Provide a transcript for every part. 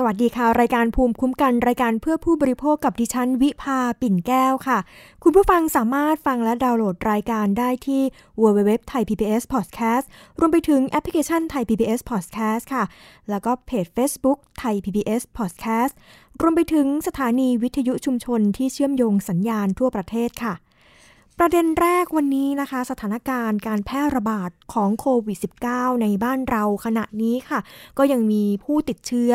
สวัสดีค่ะ รายการภูมิคุ้มกันรายการเพื่อผู้บริโภคกับดิฉันวิภาปิ่นแก้วค่ะ คุณผู้ฟังสามารถฟังและดาวน์โหลดรายการได้ที่ www thai pbs podcast รวมไปถึงแอปพลิเคชัน Thai PBS podcast ค่ะ แล้วก็เพจ Facebook Thai PBS podcast รวมไปถึงสถานีวิทยุชุมชนที่เชื่อมโยงสัญญาณทั่วประเทศค่ะประเด็นแรกวันนี้นะคะ สถานการณ์การแพร่ระบาดของโควิด -19 ในบ้านเราขณะนี้ค่ะ ก็ยังมีผู้ติดเชื้อ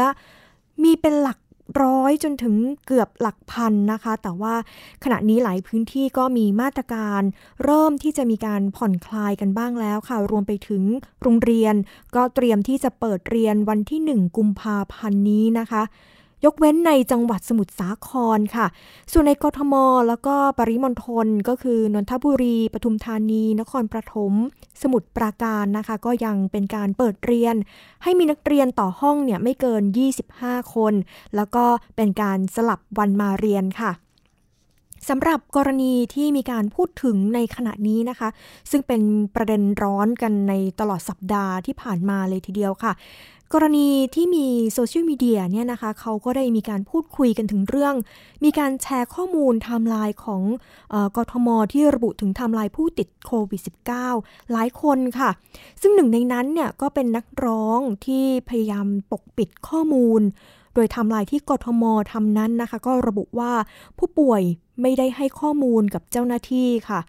มีเป็นหลักร้อยจนถึงเกือบหลักพันนะคะ แต่ว่าขณะนี้หลายพื้นที่ก็มีมาตรการ เริ่มที่จะมีการผ่อนคลายกันบ้างแล้วค่ะ รวมไปถึงโรงเรียน ก็เตรียมที่จะเปิดเรียนวันที่ 1 กุมภาพันธ์นี้นะคะ ยกเว้นในจังหวัดสมุทรสาครค่ะ ส่วนในกทม แล้วก็ปริมณฑลก็คือนนทบุรี ปทุมธานี นครปฐม สมุทรปราการนะคะ ก็ยังเป็นการเปิดเรียน ให้มีนักเรียนต่อห้องเนี่ยไม่เกิน 25 คน แล้วก็เป็นการสลับวันมาเรียนค่ะสำหรับกรณีที่มีการพูดถึงในขณะนี้นะคะ ซึ่งเป็นประเด็นร้อนกันในตลอดสัปดาห์ที่ผ่านมาเลยทีเดียวค่ะ กรณีที่มีโซเชียลมีเดียเนี่ยนะคะเขาก็ได้มีการพูดคุยกันถึงเรื่อง มีการแชร์ข้อมูลไทม์ไลน์ของกทมที่ระบุถึงไทม์ไลน์ผู้ติดโควิด -19 หลายคนค่ะ ซึ่งหนึ่งในนั้นเนี่ยก็เป็นนักร้องที่พยายามปกปิดข้อมูล โดยไทม์ไลน์ที่กทมทำนั้นนะคะ ก็ระบุว่าผู้ป่วยไม่ได้ให้ข้อมูลกับเจ้าหน้าที่ค่ะ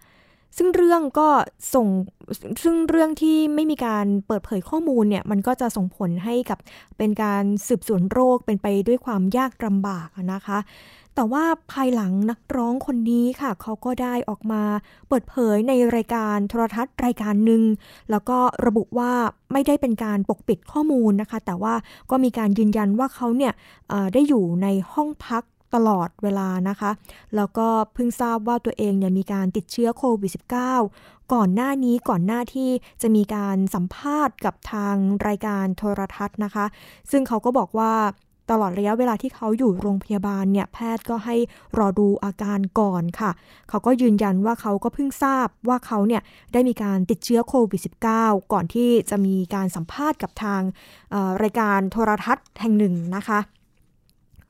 ซึ่งเรื่องก็ส่งซึ่งเรื่องที่ไม่มีการเปิดเผยข้อมูลเนี่ยมันก็จะส่งผลให้กับเป็นการสืบสวนโรคเป็นไปด้วยความยากลำบากนะคะ แต่ว่าภายหลังนักร้องคนนี้ค่ะ เขาก็ได้ออกมาเปิดเผยในรายการโทรทัศน์รายการหนึ่งแล้วก็ระบุว่าไม่ได้เป็นการปกปิดข้อมูลนะคะ แต่ว่าก็มีการยืนยันว่าเขาเนี่ยได้อยู่ในห้องพัก ตลอดเวลานะคะ แล้วก็เพิ่งทราบว่าตัวเองเนี่ยมีการติดเชื้อโควิด -19 ก่อนหน้านี้ก่อนหน้าที่จะมีการสัมภาษณ์กับทางรายการโทรทัศน์นะคะ ซึ่งเขาก็บอกว่าตลอดระยะเวลาที่เขาอยู่โรงพยาบาลเนี่ยแพทย์ก็ให้รอดูอาการก่อนค่ะ เขาก็ยืนยันว่าเขาก็เพิ่งทราบว่าเขาเนี่ยได้มีการติดเชื้อโควิด -19 ก่อนที่จะมีการสัมภาษณ์กับทางรายการโทรทัศน์แห่งหนึ่งนะคะ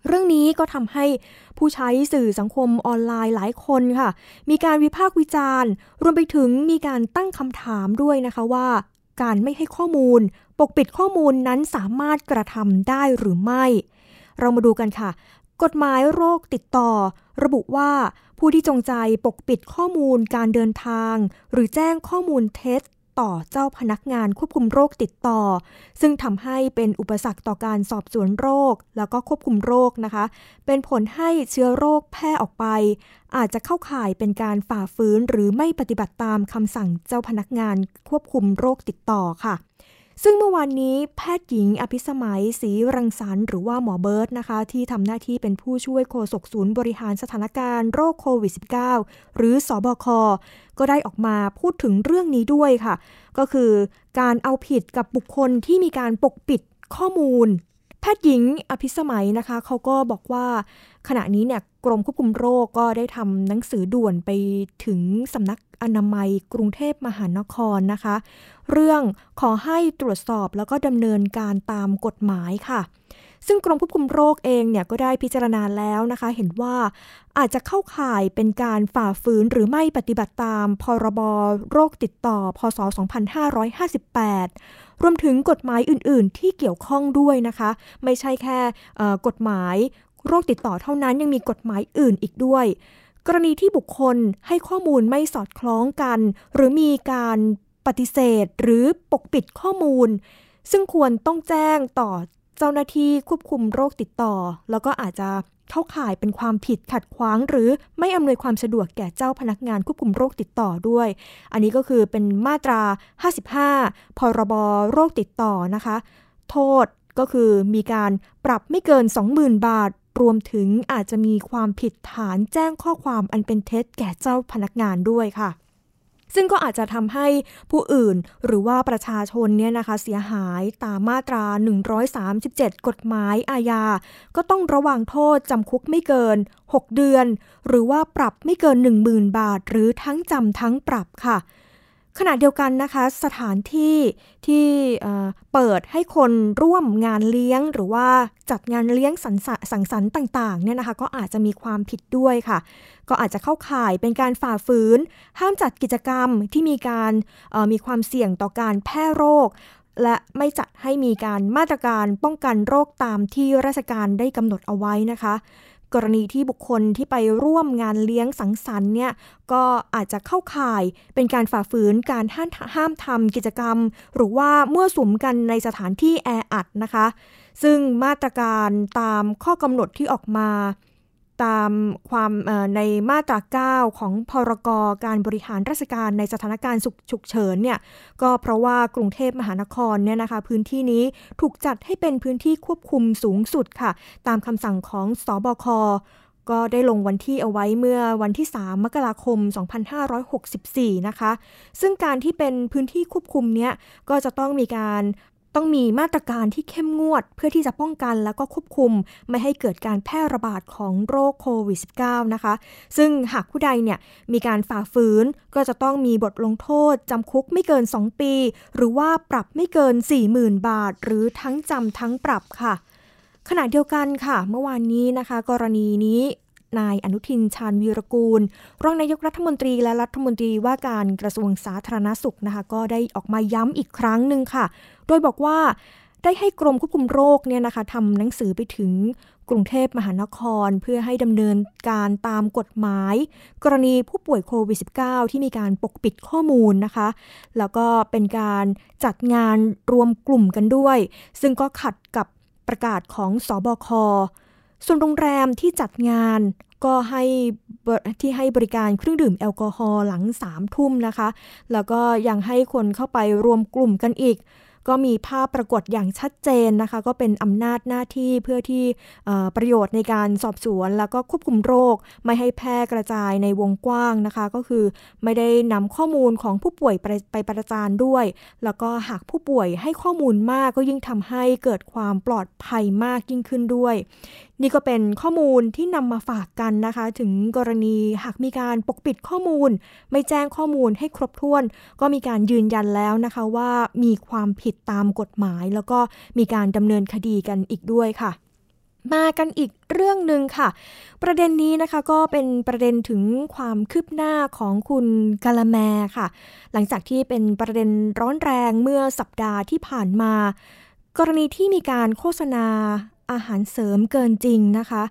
เรื่องนี้ก็ทำให้ผู้ใช้สื่อสังคมออนไลน์หลายคนค่ะ มีการวิพากษ์วิจารณ์ รวมไปถึงมีการตั้งคำถามด้วยนะคะว่า การไม่ให้ข้อมูล ปกปิดข้อมูลนั้นสามารถกระทำได้หรือไม่ เรามาดูกันค่ะ กฎหมายโรคติดต่อ ระบุว่าผู้ที่จงใจปกปิดข้อมูลการเดินทาง หรือแจ้งข้อมูลเท็จ ต่อเจ้าพนักงานควบคุมโรคติดต่อ ซึ่งทำให้เป็นอุปสรรคต่อการสอบสวนโรค แล้วก็ควบคุมโรคนะคะ เป็นผลให้เชื้อโรคแพร่ออกไป อาจจะเข้าข่ายเป็นการฝ่าฝืนหรือไม่ปฏิบัติตามคำสั่งเจ้าพนักงานควบคุมโรคติดต่อค่ะ ซึ่งเมื่อวานนี้แพทย์หญิงอภิสมัยศรีรังสรรค์หรือว่าหมอเบิร์ตนะคะ ที่ทำหน้าที่เป็นผู้ช่วยโฆษกศูนย์บริหารสถานการณ์โรคโควิด -19 หรือสอบค ก็ได้ออกมาพูดถึงเรื่องนี้ด้วยค่ะ ก็คือการเอาผิดกับบุคคลที่มีการปกปิดข้อมูล พทย์หญิงอภิสมัยนะคะเขาก็บอกว่าขณะนี้เนี่ยกรมควบคุมโรคก็ได้ทำหนังสือด่วนไปถึงสำนักอนามัยกรุงเทพมหานครนะคะ เรื่องขอให้ตรวจสอบแล้วก็ดำเนินการตามกฎหมายค่ะ ซึ่งกรมควบคุมโรคเองเนี่ยก็ได้พิจารณาแล้วนะคะ เห็นว่าอาจจะเข้าข่ายเป็นการฝ่าฝืนหรือไม่ปฏิบัติตาม พรบโรคติดต่อ พศ 2558 รวมถึงกฎหมายอื่น ๆ ที่เกี่ยวข้องด้วยนะคะ ไม่ใช่แค่กฎหมายโรคติดต่อเท่านั้นยังมีกฎหมายอื่นอีกด้วย กรณีที่บุคคลให้ข้อมูลไม่สอดคล้องกัน หรือมีการปฏิเสธหรือปกปิดข้อมูล ซึ่งควรต้องแจ้งต่อ เจ้าหน้าที่ควบคุมโรคติดต่อ แล้วก็อาจจะเข้าข่ายเป็นความผิดขัดขวาง หรือไม่อำนวยความสะดวกแก่เจ้าพนักงานควบคุมโรคติดต่อด้วย อันนี้ก็คือเป็นมาตรา 55 พรบโรคติดต่อนะคะ โทษก็คือมีการปรับไม่เกิน 20,000 บาท รวมถึงอาจจะมีความผิดฐานแจ้งข้อความอันเป็นเท็จแก่เจ้าพนักงานด้วยค่ะ ซึ่งก็อาจจะทำให้ผู้อื่นหรือว่าประชาชนเนี่ยนะคะเสียหายตามมาตรา 137 กฎหมายอาญา ก็ต้องระวังโทษจำคุกไม่เกิน 6 เดือน หรือว่าปรับไม่เกิน 10,000 บาท หรือทั้งจำทั้งปรับค่ะ ขณะเดียวกันนะคะ สถานที่ที่เปิดให้คนร่วมงานเลี้ยง หรือว่าจัดงานเลี้ยงสังสังสรรค์ต่างๆเนี่ยนะคะก็อาจจะมีความผิดด้วยค่ะ ก็อาจจะเข้าข่ายเป็นการฝ่าฝืน ห้ามจัดกิจกรรมที่มีการมีความเสี่ยงต่อการแพร่โรค และไม่จัดให้มีการมาตรการป้องกันโรคตามที่ราชการได้กำหนดเอาไว้นะคะ กรณีที่บุคคลที่ไปร่วมงานเลี้ยงสังสรรค์เนี่ยก็อาจจะเข้าข่ายเป็นการฝ่าฝืนการห้ามห้ามทำกิจกรรม หรือว่ามั่วสุมกันในสถานที่แออัดนะคะ ซึ่งมาตรการตามข้อกำหนดที่ออกมา ตามความในมาตรา 9 ของพรกการบริหารราชการในสถานการณ์ฉุกเฉินเนี่ยก็เพราะว่ากรุงเทพมหานครเนี่ยนะคะพื้นที่นี้ถูกจัดให้เป็นพื้นที่ควบคุมสูงสุดค่ะ ตามคำสั่งของสอบคก็ได้ลงวันที่เอาไว้เมื่อวันที่ 3 มกราคม 2564 นะคะ ซึ่งการที่เป็นพื้นที่ควบคุมเนี้ยก็จะต้องมีการ ต้องมีมาตรการที่เข้มงวด เพื่อที่จะป้องกันแล้วก็ควบคุม ไม่ให้เกิดการแพร่ระบาดของโรคโควิด -19 นะคะ ซึ่งหากผู้ใดเนี่ยมีการฝ่าฝืนก็จะต้องมีบทลงโทษจำคุกไม่เกิน 2 ปี หรือว่าปรับไม่เกิน 40,000 บาท หรือทั้งจำทั้งปรับค่ะ ขณะเดียวกันค่ะ เมื่อวานนี้นะคะ กรณีนี้นายอนุทินชาญวีรกูล รองนายกรัฐมนตรีและรัฐมนตรีว่าการกระทรวงสาธารณสุขนะคะ ก็ได้ออกมาย้ำอีกครั้งหนึ่งค่ะ โดยบอกว่าได้ให้กรมควบคุมโรคเนี่ยนะคะทำหนังสือไปถึงกรุงเทพมหานคร เพื่อให้ดำเนินการตามกฎหมาย กรณีผู้ป่วยโควิด -19 ที่มีการปกปิดข้อมูลนะคะ แล้วก็เป็นการจัดงานรวมกลุ่มกันด้วย ซึ่งก็ขัดกับประกาศของสอบค ส่วนโรงแรมที่จัดงานก็ให้ที่ให้บริการเครื่องดื่มแอลกอฮอล์หลังสามทุ่มนะคะ แล้วก็ยังให้คนเข้าไปรวมกลุ่มกันอีก ก็มีภาพปรากฏอย่างชัดเจนนะคะ ก็เป็นอำนาจหน้าที่เพื่อที่ประโยชน์ในการสอบสวน แล้วก็ควบคุมโรค ไม่ให้แพร่กระจายในวงกว้างนะคะ ก็คือไม่ได้นำข้อมูลของผู้ป่วยไปไปประจานด้วย แล้วก็หากผู้ป่วยให้ข้อมูลมากก็ยิ่งทำให้เกิดความปลอดภัยมากยิ่งขึ้นด้วยนี่ก็เป็นข้อมูลที่นำมาฝากกันนะคะ ถึงกรณีหากมีการปกปิดข้อมูล ไม่แจ้งข้อมูลให้ครบถ้วน ก็มีการยืนยันแล้วนะคะว่ามีความผิดตามกฎหมาย แล้วก็มีการดำเนินคดีกันอีกด้วยค่ะมากันอีกเรื่องหนึ่งค่ะ ประเด็นนี้นะคะก็เป็นประเด็นถึงความคืบหน้าของคุณกาละแมค่ะ หลังจากที่เป็นประเด็นร้อนแรงเมื่อสัปดาห์ที่ผ่านมา กรณีที่มีการโฆษณา อาหารเสริมเกินจริงนะคะ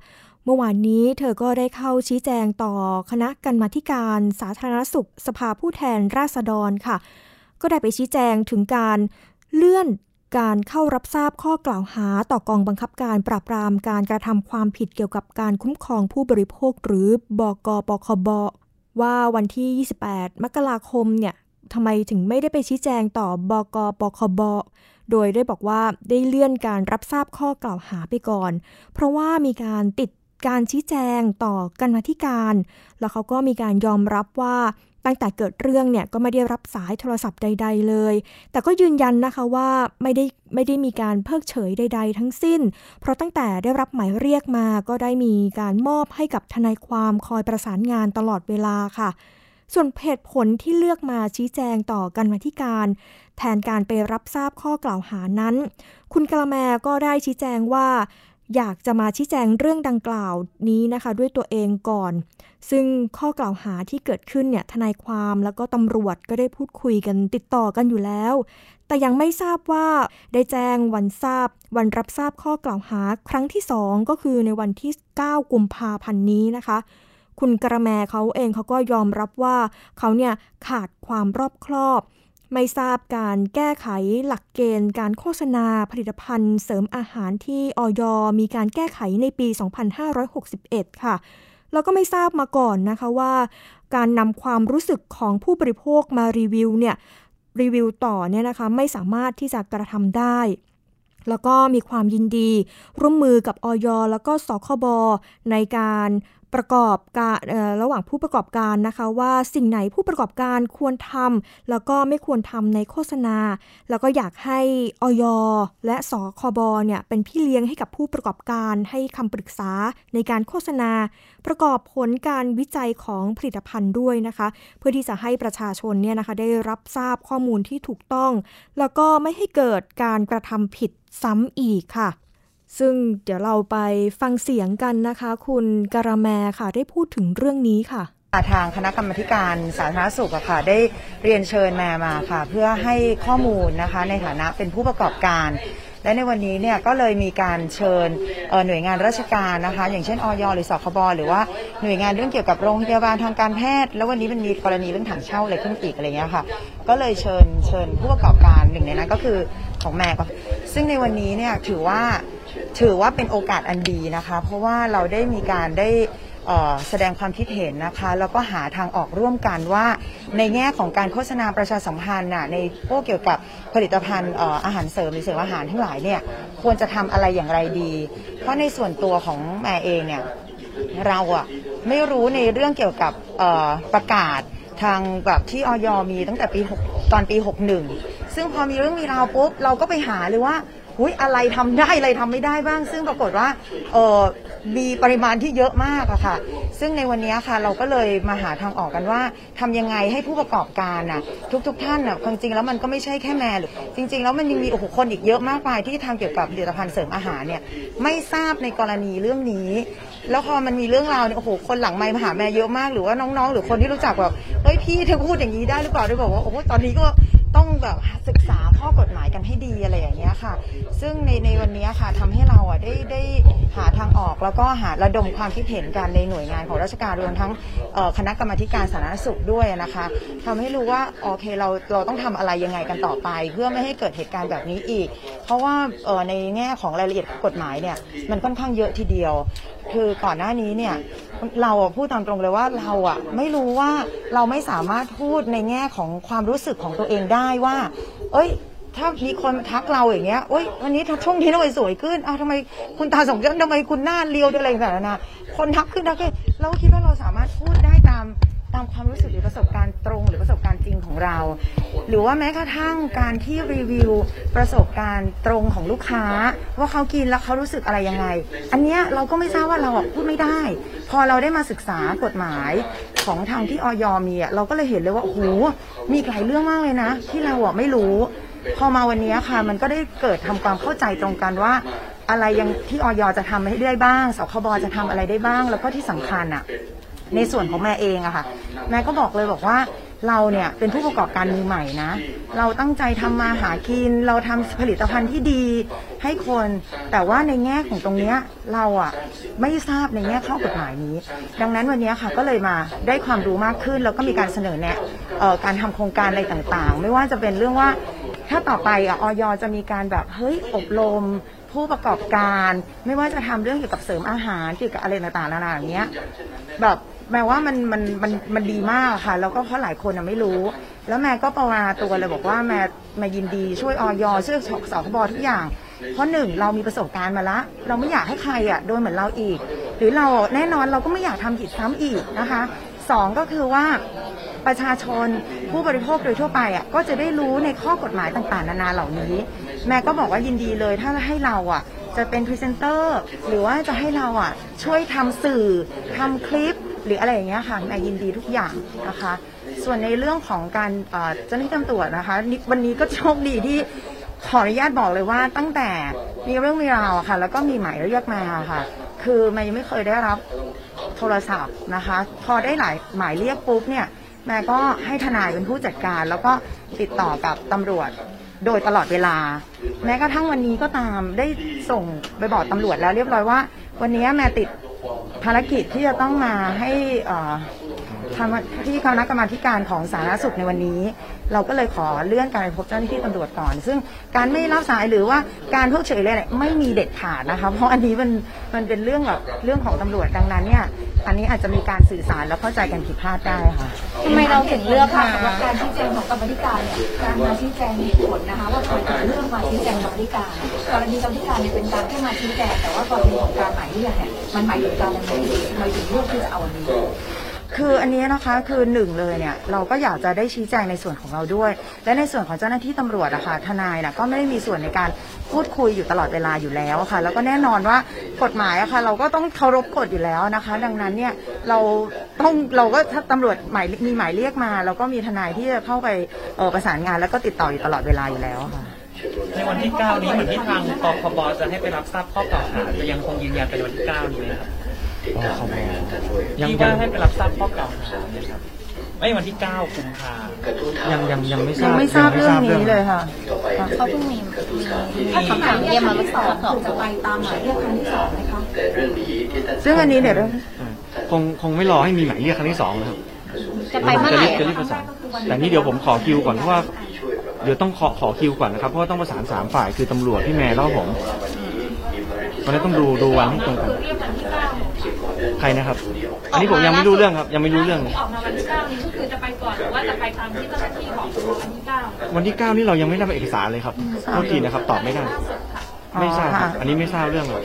เมื่อวานนี้เธอก็ได้เข้าชี้แจงต่อคณะกรรมาการสาธารณสุขสภาผู้แทนราษฎรค่ะ ก็ได้ไปชี้แจงถึงการเลื่อนการเข้ารับทราบข้อกล่าวหาต่อกองบังคับการปราบปรามการกระทำความผิดเกี่ยวกับการคุ้มครองผู้บริโภคหรือบกปคบว่าวันที่ 28 มกราคมเนี่ยทำไมถึงไม่ได้ไปชี้แจงต่อบกปคบ โดยได้บอกว่าได้เลื่อนการรับทราบข้อกล่าวหาไปก่อน เพราะว่ามีการติดการชี้แจงต่อกันมาธิการ แล้วเขาก็มีการยอมรับว่าตั้งแต่เกิดเรื่องเนี่ยก็ไม่ได้รับสายโทรศัพท์ใด ๆ เลย แต่ก็ยืนยันนะคะว่าไม่ได้ไม่ได้มีการเพิกเฉยใด ๆ ทั้งสิ้น เพราะตั้งแต่ได้รับหมายเรียกมาก็ได้มีการมอบให้กับทนายความคอยประสานงานตลอดเวลาค่ะ ส่วนเหตุผลที่เลือกมาชี้แจงต่อกันมาที่การ แทนการไปรับทราบข้อกล่าวหานั้น คุณกละแมก็ได้ชี้แจงว่าอยากจะมาชี้แจงเรื่องดังกล่าวนี้นะคะ ด้วยตัวเองก่อน ซึ่งข้อกล่าวหาที่เกิดขึ้นเนี่ยทนายความแล้วก็ตำรวจก็ได้พูดคุยกันติดต่อกันอยู่แล้ว แต่ยังไม่ทราบว่าได้แจ้งวันทราบ วันรับทราบข้อกล่าวหาครั้งที่ 2 ก็คือในวันที่ 9 กุมภาพันธ์นี้นะคะ คุณกระแมเขาเองเขาก็ยอมรับว่าเขาเนี่ยขาดความรอบครอบ ไม่ทราบการแก้ไขหลักเกณฑ์การโฆษณาผลิตภัณฑ์ เสริมอาหารที่ออยมีการแก้ไขในปี 2561 ค่ะแล้วก็ไม่ทราบมาก่อนนะคะว่า การนำความรู้สึกของผู้บริโภคมารีวิวเนี่ยรีวิวต่อเนี่ยนะคะไม่สามารถที่จะกระทำได้ แล้วก็มีความยินดี ร่วมมือกับออยแล้วก็สคบในการ ประกอบการระหว่างผู้ประกอบการนะคะว่าสิ่งไหนผู้ประกอบการควรทำแล้วก็ไม่ควรทำในโฆษณา แล้วก็อยากให้ออยและสคบเนี่ยเป็นพี่เลี้ยงให้กับผู้ประกอบการให้คำปรึกษาในการโฆษณา ประกอบผลการวิจัยของผลิตภัณฑ์ด้วยนะคะ เพื่อที่จะให้ประชาชนเนี่ยนะคะได้รับทราบข้อมูลที่ถูกต้อง แล้วก็ไม่ให้เกิดการกระทำผิดซ้ำอีกค่ะ ซึ่งเดี๋ยวเราไปฟังเสียงกันนะคะ คุณการาแมค่ะ ได้พูดถึงเรื่องนี้ค่ะทางคณะกรรมการสาธารณสุขอะค่ะได้เรียนเชิญแม่มาค่ะ เพื่อให้ข้อมูลนะคะในฐานะเป็นผู้ประกอบการ และในวันนี้เนี่ยก็เลยมีการเชิญหน่วยงานราชการนะคะ อย่างเช่นออยหรือสคบหรือว่าหน่วยงานเรื่องเกี่ยวกับโรงพยาบาลทางการแพทย์ แล้ววันนี้มันมีกรณีเรื่องถังเช่าอะไรขึ้นอีกอะไรเงี้ยค่ะ ก็เลยเชิญเชิญผู้ประกอบการหนึ่งในนั้นก็คือของแม่ซึ่งในวันนี้เนี่ยถือว่า ถือว่าเป็นโอกาสอันดีนะคะ เพราะว่าเราได้มีการได้แสดงความคิดเห็นนะคะแล้วก็หาทางออกร่วมกันว่า ในแง่ของการโฆษณาประชาสัมพันธ์น่ะในพวกเกี่ยวกับผลิตภัณฑ์อาหารเสริมหรือเสริมอาหารทั้งหลายเนี่ยควรจะทำอะไรอย่างไรดี เพราะในส่วนตัวของแม่เองเนี่ยเราอะไม่รู้ในเรื่องเกี่ยวกับประกาศทางแบบที่ออยมีตั้งแต่ปีตอนปี 61 ซึ่งพอมีเรื่องมีราวปุ๊บเราก็ไปหาเลยว่า อุ้ยอะไรทำได้อะไรทำไม่ได้บ้าง ซึ่งปรากฏว่าเออมีปริมาณที่เยอะมากอะค่ะ ซึ่งในวันนี้ค่ะเราก็เลยมาหาทางออกกันว่าทำยังไงให้ผู้ประกอบการน่ะทุกๆทท่านน่ะจริงๆแล้วมันก็ไม่ใช่แค่แม่หรือจริง ๆ แล้วมันยังมีโอ้โหคนอีกเยอะมากมายที่ทำเกี่ยวกับผลิตภัณฑ์เสริมอาหารเนี่ยไม่ทราบในกรณีเรื่องนี้ แล้วพอมันมีเรื่องราวเนี่ยโอ้โหคนหลังไม่มาหาแม่เยอะมากหรือว่าน้องๆ หรือคนที่รู้จักแบบเฮ้ยพี่เธอพูดอย่างนี้ได้หรือเปล่าได้บอกว่าโอ้โหตอนนี้ก็ ต้องแบบศึกษาข้อกฎหมายกันให้ดีอะไรอย่างเงี้ยค่ะ ซึ่งในในวันนี้ค่ะทำให้เราอะได้ได้หาทาง ออกแล้วก็หาระดมความคิดเห็นกันในหน่วยงานของราชการรวมทั้งคณะกรรมการสาธารณสุขด้วยนะคะทำให้รู้ว่าโอเคเราเราต้องทำอะไรยังไงกันต่อไป เพื่อไม่ให้เกิดเหตุการณ์แบบนี้อีก เพราะว่าในแง่ของรายละเอียดกฎหมายเนี่ยมันค่อนข้างเยอะทีเดียว คือก่อนหน้านี้เนี่ยเราพูดตามตรงเลยว่าเราอะไม่รู้ว่าเราไม่สามารถพูดในแง่ของความรู้สึกของตัวเองได้ว่า เอ้ย ถ้ามีคนทักเราอย่างเงี้ยโอ้ยวันนี้ทักช่วงที่ทำไมสวยขึ้นอ้าวทำไมคุณตาสองเยอะทำไมคุณหน้าเรียวอะไรต่างๆนะคนทักขึ้นทักขึ้นเราคิดว่าเราสามารถพูดได้ตามตามความรู้สึกหรือประสบการณ์ตรง หรือประสบการณ์จริงของเรา หรือว่าแม้กระทั่งการที่รีวิวประสบการณ์ตรงของลูกค้า ว่าเขากินแล้วเขารู้สึกอะไรยังไง อันเนี้ยเราก็ไม่ทราบว่าเราพูดไม่ได้ พอเราได้มาศึกษากฎหมายของทางที่ออยมีอะเราก็เลยเห็นเลยว่าโอ้โหมีหลายเรื่องมากเลยนะ ที่เราอะไม่รู้ พอมาวันนี้ค่ะ มันก็ได้เกิดทำความเข้าใจตรงกันว่า อะไรยังที่ออยจะทำให้ได้บ้างสคบจะทำอะไรได้บ้าง แล้วก็ที่สำคัญอะในส่วนของแม่เองอะค่ะ แม่ก็บอกเลยบอกว่า เราเนี่ยเป็นผู้ประกอบการมือใหม่นะ เราตั้งใจทำมาหากิน เราทำผลิตภัณฑ์ที่ดีให้คน แต่ว่าในแง่ของตรงเนี้ยเราอะไม่ทราบในแง่ข้อกฎหมายนี้ ดังนั้นวันนี้ค่ะก็เลยมาได้ความรู้มากขึ้น แล้วก็มีการเสนอแนะการทำโครงการอะไรต่างๆ ไม่ว่าจะเป็นเรื่องว่าถ้าต่อไปอออยจะมีการแบบเฮ้ยอบรมผู้ประกอบการ ไม่ว่าจะทำเรื่องเกี่ยวกับเสริมอาหารเกี่ยวกับอะไรต่างๆนานาอย่างเงี้ยแบบ แม่ว่ามันมันมันมันดีมากค่ะ แล้วก็เพราะหลายคนไม่รู้ แล้วแม่ก็ประวาตัวเลยบอกว่าแม่แม่ยินดีช่วยออยช่วยสสคบทุกอย่าง เพราะหนึ่งเรามีประสบการณ์มาละ เราไม่อยากให้ใครอะโดนเหมือนเราอีก หรือเราแน่นอนเราก็ไม่อยากทำผิดซ้ำอีกนะคะสองก็คือว่าประชาชนผู้บริโภคโดยทั่วไปอะก็จะได้รู้ในข้อกฎหมายต่างๆ นานาเหล่านี้ แม่ก็บอกว่ายินดีเลยถ้าให้เราอะจะเป็นพรีเซนเตอร์หรือว่าจะให้เราอะช่วยทำสื่อทำคลิป หรืออะไรอย่างเงี้ยค่ะแม่ยินดีทุกอย่างนะคะ ส่วนในเรื่องของการเจ้าหน้าที่ตำรวจนะคะวันนี้ก็โชคดีที่ขออนุญาตบอกเลยว่าตั้งแต่มีเรื่องมีราวค่ะ แล้วก็มีหมายเรียกมาค่ะ คือแม่ยังไม่เคยได้รับโทรศัพท์นะคะ พอได้หลายหมายเรียกปุ๊บเนี่ยแม่ก็ให้ทนายเป็นผู้จัดการ แล้วก็ติดต่อกับตำรวจโดยตลอดเวลา แม้กระทั่งวันนี้ก็ตามได้ส่งไปบอกตำรวจแล้วเรียบร้อยว่า วันนี้แม่ติด ภารกิจที่จะต้องมาให้ทำที่คณะกรรมาการของสาธารณสุขในวันนี้ เราก็เลยขอเลื่อนการไปพบเจ้าหน้าที่ตำรวจก่อน ซึ่งการไม่รับสายหรือว่าการพิกเฉยเลยไม่มีเด็ดขาดนะคะ เพราะอันนี้มันมันเป็นเรื่องแบบเรื่องของตำรวจดังนั้นเนี่ย อันนี้อาจจะมีการสื่อสารแล้วเข้าใจกันผิดพลาดได้ค่ะทำไมเราถึงเลือกค่ะสำหรับการชี้แจงของกรรมธิการเนี่ยการมาชี้แจงมีผลนะคะว่าทำไมถึงเลือกมาชี้แจงกรรมธิการกรณีกรรมธิการเนี่ยเป็นการแค่มาชี้แจงแต่ว่ากรณีของการหมายเรียกเนี่ยมันหมายถึงการอะไรทำไมถึงเลือกที่จะเอาอันนี้ คืออันนี้นะคะคือหนึ่งเลยเนี่ยเราก็อยากจะได้ชี้แจงในส่วนของเราด้วย และในส่วนของเจ้าหน้าที่ตำรวจอะค่ะทนายนะก็ไม่ได้มีส่วนในการพูดคุยอยู่ตลอดเวลาอยู่แล้วค่ะ แล้วก็แน่นอนว่ากฎหมายอะค่ะ เราก็ต้องเคารพกฎอยู่แล้วนะคะ ดังนั้นเนี่ยเราต้องเราก็ถ้าตำรวจหมายมีหมายเรียกมา เราก็มีทนายที่จะเข้าไปเอ่อประสานงานแล้วก็ติดต่ออยู่ตลอดเวลาอยู่แล้วค่ะ ในวันที่ 9 นี้เหมือนที่ทางปคบจะให้ไปรับทราบข้อกล่าวหาจะยังคงยืนยันเป็นวันที่ 9 นี้ไหมครับ อ๋อครับยังที่ยัว่างให้ไปรับทราบข้อกล่าวหาเนี่ยครับไม่วันที่9กุมภายังยังยังไม่ทรายับงไม่ทราบเรื่องนี้เลยค่ะเขาเพิ่งมีมีถ้ามีคำถามเยี่เยี่ยยมมมามาเมื่เมื่ออสสอองงสองจะไปตามหมายเรียกครั้งที่สองไหมคะซึ่งอันนี้เดี๋ยวอ่าคงคงไม่รอให้มีหมายเรียกครั้งที่สองนะครับจะไปเมื่อไหร่จะรีบจะรีบประสานแต่นี่เดี๋ยวผมขอคิวก่อนเพราะว่าเดี๋ยวต้องขอขอคิวก่อนนะครับเพราะว่าต้องประสานสามฝ่ายคือตำรวจพี่แม่แล้วก็ผมวันนี้ต้องดูดูวันให้ตรงกัน ใครนะครับ อันนี้ผมยังไม่รู้เรื่องครับ ยังไม่รู้เรื่อง ที่ออกมาวันที่เก้านี้ก็คือจะไปก่อนหรือว่าจะไปตามที่เจ้าหน้าที่บอกวันที่เก้าวันที่เก้านี่เรายังไม่ได้เอกสารเลยครับโทษทีนะครับ ตอบไม่ได้ ไม่ทราบครับอันนี้ไม่ทราบเรื่องเลย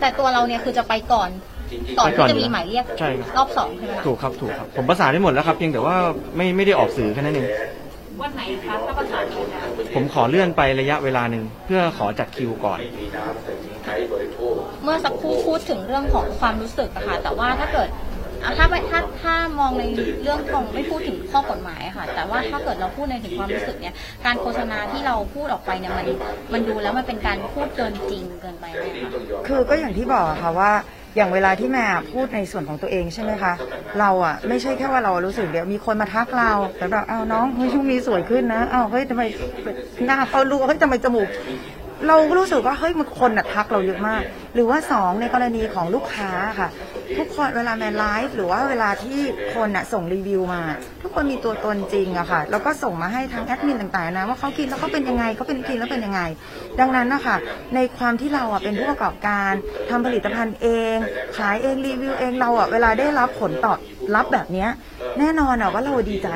แต่ตัวเราเนี่ยคือจะไปก่อนก่อนไปก่อนที่จะมีหมายเรียกใช่ครับรอบสองใช่ไหมคะถูกครับถูกครับผมประสานได้หมดแล้วครับเพียงแต่ว่าไม่ไม่ได้ออกสื่อแค่นั้นเองวันไหนคะถ้าประสานกันแล้วผมขอเลื่อนไประยะเวลาหนึ่งเพื่อขอจัดคิวก่อนเมื่อสักครู่พูดถึงเรื่องของความรู้สึกอะค่ะ แต่ว่าถ้าเกิดอะถ้าไม่ถ้าถ้ามองในเรื่องของไม่พูดถึงข้อกฎหมายอะค่ะ แต่ว่าถ้าเกิดเราพูดในถึงความรู้สึกเนี่ย การโฆษณาที่เราพูดออกไปเนี่ยมันมันดูแล้วมันเป็นการพูดเกินจริงเกินไปไหมคะคือก็อย่างที่บอกอะค่ะว่าอย่างเวลาที่แม่พูดในส่วนของตัวเองใช่ไหมคะ เราอะไม่ใช่แค่ว่าเรารู้สึกเดี๋ยวมีคนมาทักเราแต่แบบอ้าน้องเฮ้ยช่วงนี้สวยขึ้นนะอ้าเฮ้ยทำไมหน้าเขาลูกเฮ้ยทำไมจมูก เราก็รู้สึกว่าเฮ้ยมันคนน่ะทักเราเยอะมาก หรือว่าสองในกรณีของลูกค้าค่ะ ทุกคนเวลาแมนไลฟ์หรือว่าเวลาที่คนน่ะส่งรีวิวมา ทุกคนมีตัวตนจริงอะค่ะ แล้วก็ส่งมาให้ทางแอดมินต่างๆนะว่าเขากินแล้วเขาเป็นยังไงเขาเป็นกินแล้วเป็นยังไง ดังนั้นนะคะในความที่เราอะเป็นผู้ประกอบการทำผลิตภัณฑ์เอง ขายเองรีวิวเองเราอะเวลาได้รับผลตอบรับแบบเนี้ยแน่นอนอะว่าเราดีใจ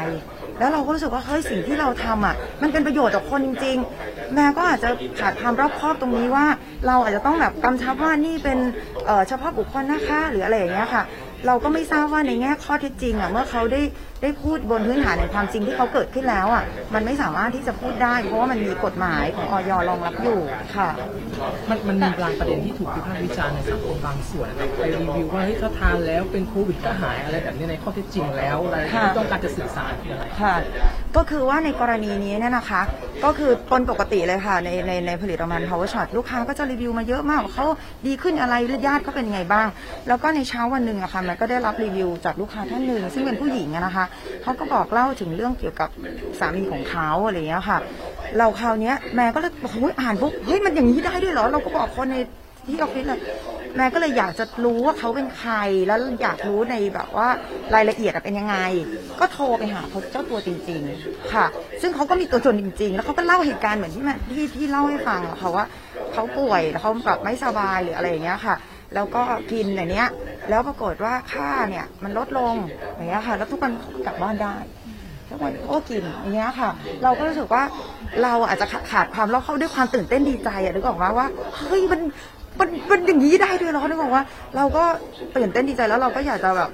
แล้วเราก็รู้สึกว่าเฮ้ยสิ่งที่เราทำอะ มันเป็นประโยชน์ต่อคนจริง ๆ แม่ก็อาจจะขาดความรอบคอบตรงนี้ว่า เราอาจจะต้องแบบกำชับว่านี่เป็นเอ่อเฉพาะบุคคลนะคะหรืออะไรอย่างเงี้ยค่ะ เราก็ไม่ทราบว่าในแง่ข้อเท็จจริงอะเมื่อเขาได้ ได้พูดบนพื้นฐานในความจริงที่เขาเกิดขึ้นแล้วอะมันไม่สามารถที่จะพูดได้ เพราะว่ามันมีกฎหมายของออยรองรับอยู่ค่ะ มันมันมีบางประเด็นที่ถูกวิพากษ์วิจารณ์ในสังคมบางส่วนครับไปรีวิวว่าเฮ้ยถ้าทานแล้วเป็นโควิดก็หายอะไรแบบนี้ในข้อเท็จจริงแล้วอะไรค่ะที่ต้องการจะสื่อสารคืออะไรค่ะ ก็คือว่าในกรณีนี้เนี่ยนะคะ ก็คือคนปกติเลยค่ะในในในผลิตภัณฑ์ power shot ลูกค้าก็จะรีวิวมาเยอะมากว่าเขาดีขึ้นอะไรญาติเขาเป็นยังไงบ้าง แล้วก็ในเช้าวันหนึ่งอะค่ะมันก็ได้รับรีวิวจากลูกค้าท่านหนึ่งซึ่งเป็นผู้หญิงอะนะคะเขาก็บอกเล่าถึงเรื่องเกี่ยวกับสามีของเขาอะไรอย่างเงี้ยค่ะ เราคราวนี้แม่ก็เลยบอกเฮ้ยอ่านปุ๊บเฮ้ยมันอย่างนี้ได้ด้วยเหรอ เราก็บอกคนในที่ออฟฟิศเลยแม่ก็เลยอยากจะรู้ว่าเขาเป็นใครแล้วอยากรู้ในแบบว่ารายละเอียดเป็นยังไง ก็โทรไปหาเขาเจ้าตัวจริง ๆ ค่ะ ซึ่งเขาก็มีตัวตนจริง ๆ แล้วเขาก็เล่าเหตุการณ์เหมือนที่แม่ที่ที่เล่าให้ฟังอะค่ะว่าเขาป่วยแล้วเขาแบบไม่สบายหรืออะไรอย่างเงี้ยค่ะ แล้วก็กินอย่างเนี้ย แล้วปรากฏว่าค่าเนี่ยมันลดลงอย่างเงี้ยค่ะ แล้วทุกคนกลับบ้านได้ทุกคนโอ้กินอย่างเงี้ยค่ะ เราก็รู้สึกว่าเราอาจจะขาดความรอบเข้าด้วยความตื่นเต้นดีใจอะนึกออกว่าว่าเฮ้ยมัน มันมันอย่างนี้ได้ด้วยเหรอนึกออกว่า เราก็ตื่นเต้นดีใจแล้วเราก็อยากจะแบบ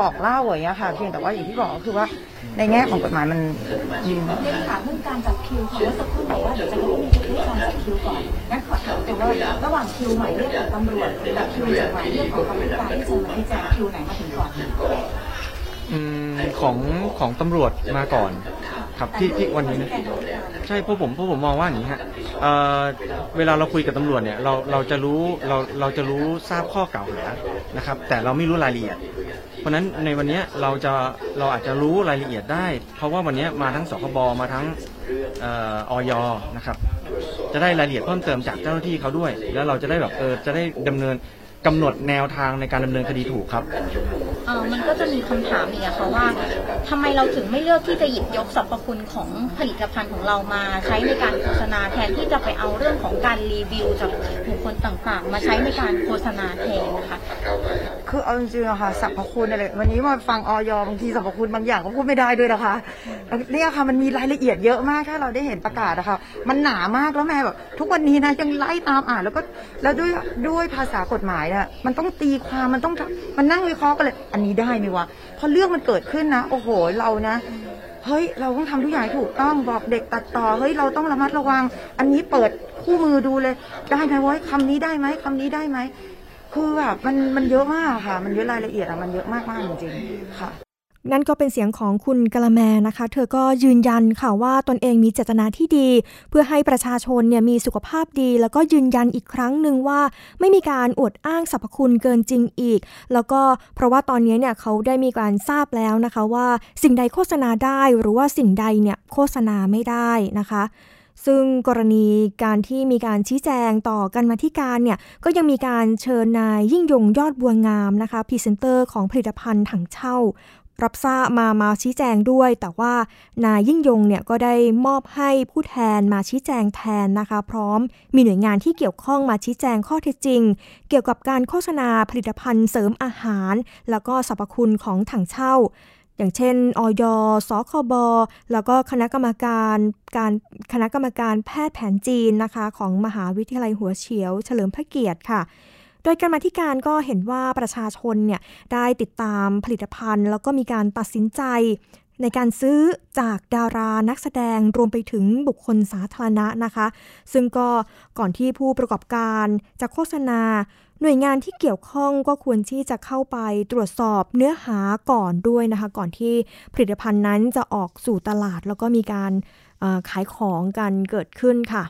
บอกเล่าอย่างเงี้ยค่ะ เพียงแต่ว่าอย่างที่บอกก็คือว่าในแง่ของกฎหมายมันอืมเรื่องถามเรื่องการจัดคิวค่ะว่าสักครู่บอกว่าเดี๋ยวจะต้องมีเรื่องการจัดคิวก่อนงั้นขอถามแต่ว่าระหว่างคิวหมายเรียกของตำรวจกับคิวจากหมายเรียกของกรรมการที่จะมาชี้แจงคิวไหนมาถึงก่อนอืมของของตำรวจมาก่อน ครับที่ที่วันนี้นะใช่เพราะผมเพราะผมมองว่าอย่างนี้ฮะเอ่อเวลาเราคุยกับตำรวจเนี่ยเราเราจะรู้เราเราจะรู้ทราบข้อกล่าวหานะครับ แต่เราไม่รู้รายละเอียด เพราะฉะนั้นในวันนี้เราจะเราอาจจะรู้รายละเอียดได้ เพราะว่าวันนี้มาทั้งสคบมาทั้งเอ่อออยนะครับจะได้รายละเอียดเพิ่มเติมจากเจ้าหน้าที่เขาด้วย แล้วเราจะได้แบบเออจะได้ดำเนินกำหนดแนวทางในการดำเนินคดีถูกครับ เออมันก็จะมีคำถามอีกอะค่ะว่าทำไมเราถึงไม่เลือกที่จะหยิบยกสรรพคุณของผลิตภัณฑ์ของเรามาใช้ในการโฆษณาแทนที่จะไปเอาเรื่องของการรีวิวจากบุคคลต่างๆ มาใช้ในการโฆษณาแทนนะคะคือเอาจริงๆอะค่ะสรรพคุณอะไรวันนี้มาฟังออยบางทีสรรพคุณบางอย่างก็พูดไม่ได้ด้วยนะคะเนี่ยค่ะมันมีรายละเอียดเยอะมากถ้าเราได้เห็นประกาศอะค่ะมันหนามากแล้วแม่แบบทุกวันนี้นะยังไล่ตามอ่านแล้วก็แล้วด้วยด้วยภาษากฎหมายเนี่ยมันต้องตีความมันต้องมันนั่งวิเคราะห์กันเลยอันนี้ได้ไหมวะพอเรื่องมันเกิดขึ้นนะ โอ้โหเรานะ เฮ้ย เราต้องทำทุกอย่างให้ถูกต้องบอกเด็กตัดต่อ เฮ้ย เราต้องระมัดระวัง อันนี้เปิดคู่มือดูเลย ได้ไหมวะคำนี้ได้ไหมคำนี้ได้ไหมคือแบบมันมันเยอะมากค่ะ มันเยอะรายละเอียดอะมันเยอะมากมากจริงๆค่ะ นั่นก็เป็นเสียงของคุณกะละแมนะคะ เธอก็ยืนยันค่ะว่าตนเองมีเจตนาที่ดี เพื่อให้ประชาชนเนี่ยมีสุขภาพดี แล้วก็ยืนยันอีกครั้งหนึ่งว่า ไม่มีการอวดอ้างสรรพคุณเกินจริงอีก แล้วก็เพราะว่าตอนนี้เนี่ยเขาได้มีการทราบแล้วนะคะว่าสิ่งใดโฆษณาได้หรือว่าสิ่งใดเนี่ยโฆษณาไม่ได้นะคะซึ่งกรณีการที่มีการชี้แจงต่อกรรมาธิการเนี่ยก็ยังมีการเชิญนายยิ่งยงยอดบัวงามนะคะพรีเซนเตอร์ของผลิตภัณฑ์ถังเช่า รับทราบมามาชี้แจงด้วย แต่ว่านายยิ่งยงเนี่ยก็ได้มอบให้ผู้แทนมาชี้แจงแทนนะคะ พร้อมมีหน่วยงานที่เกี่ยวข้องมาชี้แจงข้อเท็จจริง เกี่ยวกับการโฆษณาผลิตภัณฑ์เสริมอาหาร แล้วก็สรรพคุณของถังเช่า อย่างเช่นอยสคบแล้วก็คณะกรรมการการคณะกรรมการแพทย์แผนจีนนะคะ ของมหาวิทยาลัยหัวเฉียว เฉลิมพระเกียรติค่ะ ดยการมาธิการก็เห็นว่าประชาชนเนี่ยได้ติดตามผลิตภัณฑ์ แล้วก็มีการตัดสินใจ ในการซื้อจากดารานักแสดงรวมไปถึงบุคคลสาธารณะนะคะ ซึ่งก็ก่อนที่ผู้ประกอบการจะโฆษณา หน่วยงานที่เกี่ยวข้องก็ควรที่จะเข้าไปตรวจสอบเนื้อหาก่อนด้วยนะคะ ก่อนที่ผลิตภัณฑ์นั้นจะออกสู่ตลาด แล้วก็มีการขายของกันเกิดขึ้นค่ะ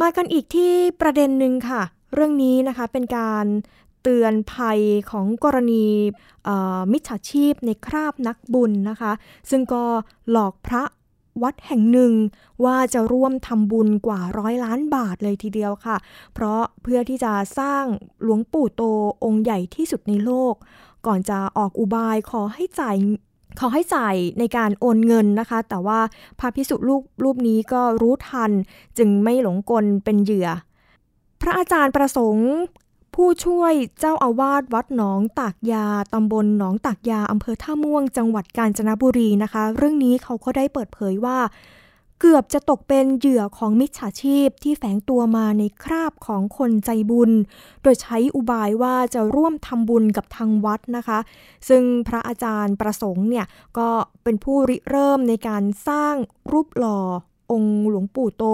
มากันอีกที่ประเด็นหนึ่งค่ะ เรื่องนี้นะคะเป็นการเตือนภัยของกรณีมิจฉาชีพในคราบนักบุญนะคะ ซึ่งก็หลอกพระวัดแห่งหนึ่งว่าจะร่วมทำบุญกว่าร้อยล้านบาทเลยทีเดียวค่ะ เพราะเพื่อที่จะสร้างหลวงปู่โตองค์ใหญ่ที่สุดในโลก ก่อนจะออกอุบายขอให้จ่ายขอให้จ่ายในการโอนเงินนะคะ แต่ว่าพระพิสุรูปรูปนี้ก็รู้ทัน จึงไม่หลงกลเป็นเหยื่อ ระอาจารย์ประสงค์ ผู้ช่วยเจ้าอาวาสวัดหนองตากยาตำบลหนองตากยาอำเภอท่าม่วง จังหวัดกาญจนบุรีนะคะ เรื่องนี้เขาก็ได้เปิดเผยว่า เกือบจะตกเป็นเหยื่อของมิจฉาชีพที่แฝงตัวมาในคราบของคนใจบุญ โดยใช้อุบายว่าจะร่วมทำบุญกับทางวัดนะคะ ซึ่งพระอาจารย์ประสงค์เนี่ยก็เป็นผู้ริเริ่มในการสร้างรูปหล่อ องค์หลวงปู่โต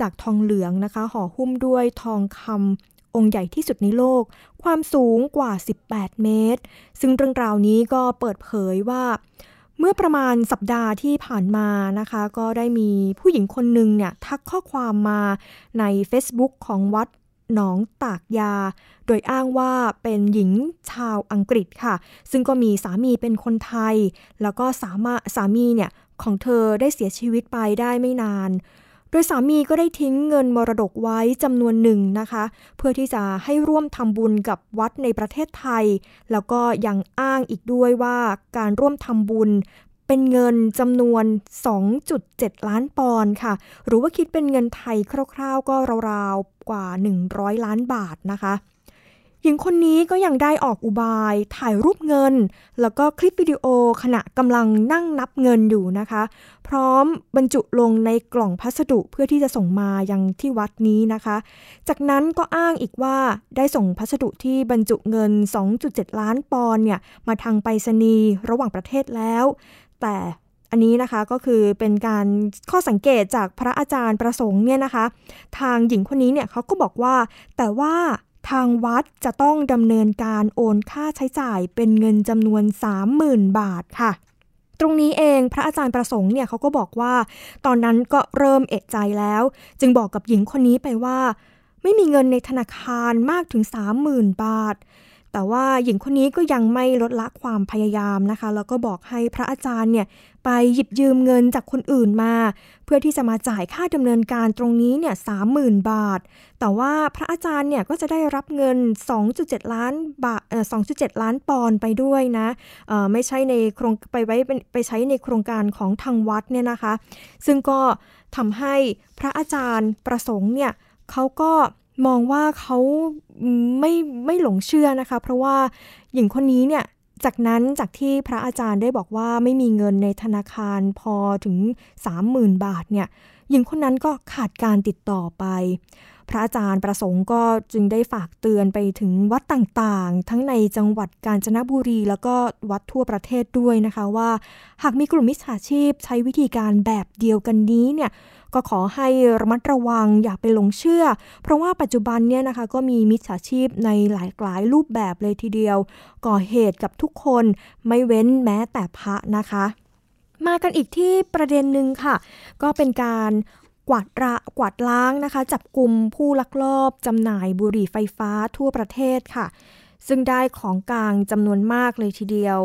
จากทองเหลืองนะคะห่อหุ้มด้วยทองคำองค์ใหญ่ที่สุดในโลก ความสูงกว่า 18 เมตร ซึ่งเรื่องราวนี้ก็เปิดเผยว่าเมื่อประมาณสัปดาห์ที่ผ่านมานะคะ ก็ได้มีผู้หญิงคนหนึ่งเนี่ยทักข้อความมาใน Facebook ของวัดหนองตากยา โดยอ้างว่าเป็นหญิงชาวอังกฤษค่ะ ซึ่งก็มีสามีเป็นคนไทย แล้วก็สามารถสามีเนี่ย ของเธอได้เสียชีวิตไปได้ไม่นาน โดยสามีก็ได้ทิ้งเงินมรดกไว้จำนวนหนึ่งนะคะ เพื่อที่จะให้ร่วมทำบุญกับวัดในประเทศไทย แล้วก็ยังอ้างอีกด้วยว่าการร่วมทำบุญเป็นเงินจำนวน 2.7 ล้านปอนด์ค่ะ หรือว่าคิดเป็นเงินไทยคร่าวๆ ก็ราวๆ กว่า 100 ล้านบาทนะคะ หญิงคนนี้ก็ยังได้ออกอุบายถ่ายรูปเงิน แล้วก็คลิปวิดีโอขณะกำลังนั่งนับเงินอยู่นะคะ พร้อมบรรจุลงในกล่องพัสดุเพื่อที่จะส่งมายังที่วัดนี้นะคะ จากนั้นก็อ้างอีกว่าได้ส่งพัสดุที่บรรจุเงิน 2.7 ล้านปอนด์เนี่ยมาทางไปรษณีย์ระหว่างประเทศแล้ว แต่อันนี้นะคะก็คือเป็นการข้อสังเกตจากพระอาจารย์ประสงค์เนี่ยนะคะ ทางหญิงคนนี้เนี่ยเขาก็บอกว่าแต่ว่า ทางวัดจะต้องดำเนินการโอนค่าใช้จ่ายเป็นเงินจำนวน 30,000 บาทค่ะ ตรงนี้เองพระอาจารย์ประสงค์เนี่ยเขาก็บอกว่า ตอนนั้นก็เริ่มเอะใจแล้ว จึงบอกกับหญิงคนนี้ไปว่า ไม่มีเงินในธนาคารมากถึง 30,000 บาท แต่ว่าหญิงคนนี้ก็ยังไม่ลดละความพยายามนะคะ แล้วก็บอกให้พระอาจารย์เนี่ยไปหยิบยืมเงินจากคนอื่นมา เพื่อที่จะมาจ่ายค่าดำเนินการตรงนี้เนี่ยสามหมื่นบาท แต่ว่าพระอาจารย์เนี่ยก็จะได้รับเงิน 2.7 ล้านบาทเอ่อ2.7ล้านปอนด์ไปด้วยนะเอ่อไม่ใช่ในโครงไปไว้ไปใช้ในโครงการของทางวัดเนี่ยนะคะ ซึ่งก็ทำให้พระอาจารย์ประสงค์เนี่ยเขาก็ มองว่าเขาไม่ไม่หลงเชื่อนะคะ เพราะว่าหญิงคนนี้เนี่ยจากนั้นจากที่พระอาจารย์ได้บอกว่าไม่มีเงินในธนาคารพอถึง 30,000 บาทเนี่ยหญิงคนนั้นก็ขาดการติดต่อไป พระอาจารย์ประสงค์ก็จึงได้ฝากเตือนไปถึงวัดต่างๆ ทั้งในจังหวัดกาญจนบุรี แล้วก็วัดทั่วประเทศด้วยนะคะว่า หากมีกลุ่มมิจฉาชีพใช้วิธีการแบบเดียวกันนี้เนี่ย ก็ขอให้ระมัดระวังอย่าไปหลงเชื่อ เพราะว่าปัจจุบันเนี่ยนะคะก็มีมิจฉาชีพในหลายหลายรูปแบบเลยทีเดียว ก่อเหตุกับทุกคนไม่เว้นแม้แต่พระนะคะ มากันอีกที่ประเด็นหนึ่งค่ะ ก็เป็นการกวาดระกวาดล้างนะคะ จับกลุ่มผู้ลักลอบจำหน่ายบุหรี่ไฟฟ้าทั่วประเทศค่ะ ซึ่งได้ของกลางจำนวนมากเลยทีเดียว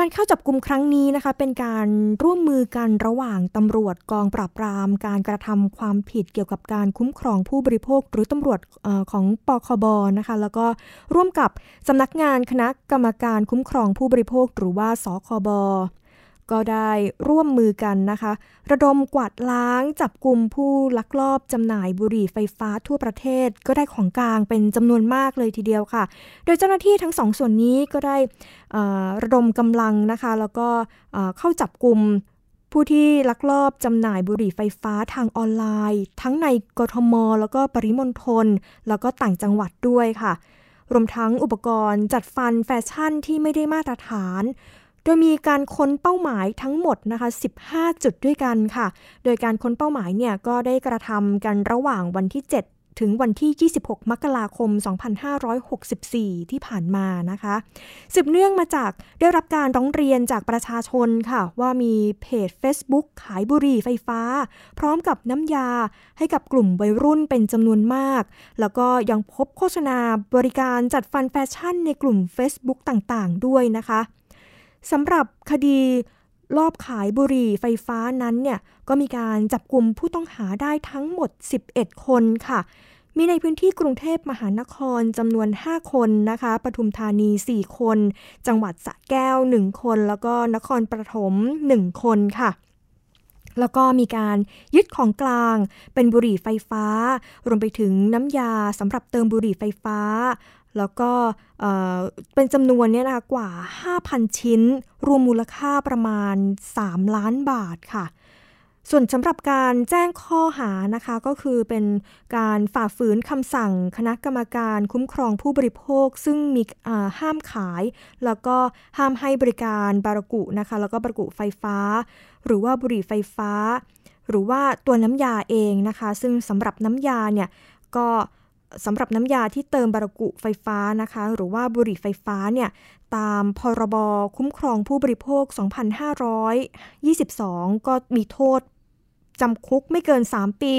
การเข้าจับกลุ่มครั้งนี้นะคะ เป็นการร่วมมือกันระหว่างตำรวจกองปราบปราม การกระทำความผิดเกี่ยวกับการคุ้มครองผู้บริโภค หรือตำรวจอของปคบนะคะ แล้วก็ร่วมกับสำนักงานคณะกรรมการคุ้มครองผู้บริโภค หรือว่าสคบ ก็ได้ร่วมมือกันนะคะ ระดมกวาดล้างจับกลุ่มผู้ลักลอบจำหน่ายบุหรี่ไฟฟ้าทั่วประเทศ ก็ได้ของกลางเป็นจำนวนมากเลยทีเดียวค่ะ โดยเจ้าหน้าที่ทั้งสองส่วนนี้ก็ได้ระดมกำลังนะคะ แล้วก็เข้าจับกลุ่มผู้ที่ลักลอบจำหน่ายบุหรี่ไฟฟ้าทางออนไลน์ ทั้งในกทม แล้วก็ปริมณฑลแล้วก็ต่างจังหวัดด้วยค่ะ รวมทั้งอุปกรณ์จัดฟันแฟชั่นที่ไม่ได้มาตรฐาน โดยมีการค้นเป้าหมายทั้งหมดนะคะ 15 จุดด้วยกันค่ะ โดยการค้นเป้าหมายเนี่ยก็ได้กระทำกันระหว่างวันที่ 7ถึงวันที่ 26 มกราคม 2564 ที่ผ่านมานะคะ สืบเนื่องมาจากได้รับการร้องเรียนจากประชาชนค่ะ ว่ามีเพจ Facebook ขายบุหรี่ไฟฟ้า พร้อมกับน้ำยาให้กับกลุ่มวัยรุ่นเป็นจำนวนมาก แล้วก็ยังพบโฆษณาบริการจัดฟันแฟชั่นในกลุ่ม Facebook ต่างๆ ด้วยนะคะ สำหรับคดีลอบขายบุหรี่ไฟฟ้านั้นเนี่ยก็มีการจับกลุ่มผู้ต้องหาได้ทั้งหมด 11 คนค่ะ มีในพื้นที่กรุงเทพมหานครจำนวน 5 คนนะคะปทุมธานี 4 คน จังหวัดสระแก้ว 1 คน แล้วก็นครปฐม 1 คนค่ะแล้วก็มีการยึดของกลางเป็นบุหรี่ไฟฟ้า รวมไปถึงน้ำยาสำหรับเติมบุหรี่ไฟฟ้า แล้วก็เป็นจำนวนเนี้นะคะกว่า 5,000 ชิ้น รวมมูลค่าประมาณ 3 ล้านบาทค่ะ ส่วนสำหรับการแจ้งข้อหานะคะก็คือเป็นการฝ่าฝืนคำสั่งคณะกรรมการคุ้มครองผู้บริโภค ซึ่งมีห้ามขาย แล้วก็ห้ามให้บริการบารากุนะคะ แล้วก็บารากุไฟฟ้า หรือว่าบุหรี่ไฟฟ้า หรือว่าตัวน้ำยาเองนะคะ ซึ่งสำหรับน้ำยาเนี่ยก็ สำหรับน้ำยาที่เติมบารากุไฟฟ้านะคะ หรือว่าบุหรี่ไฟฟ้าเนี่ยตามพรบคุ้มครองผู้บริโภค 2522 ก็มีโทษ จำคุกไม่เกิน 3 ปี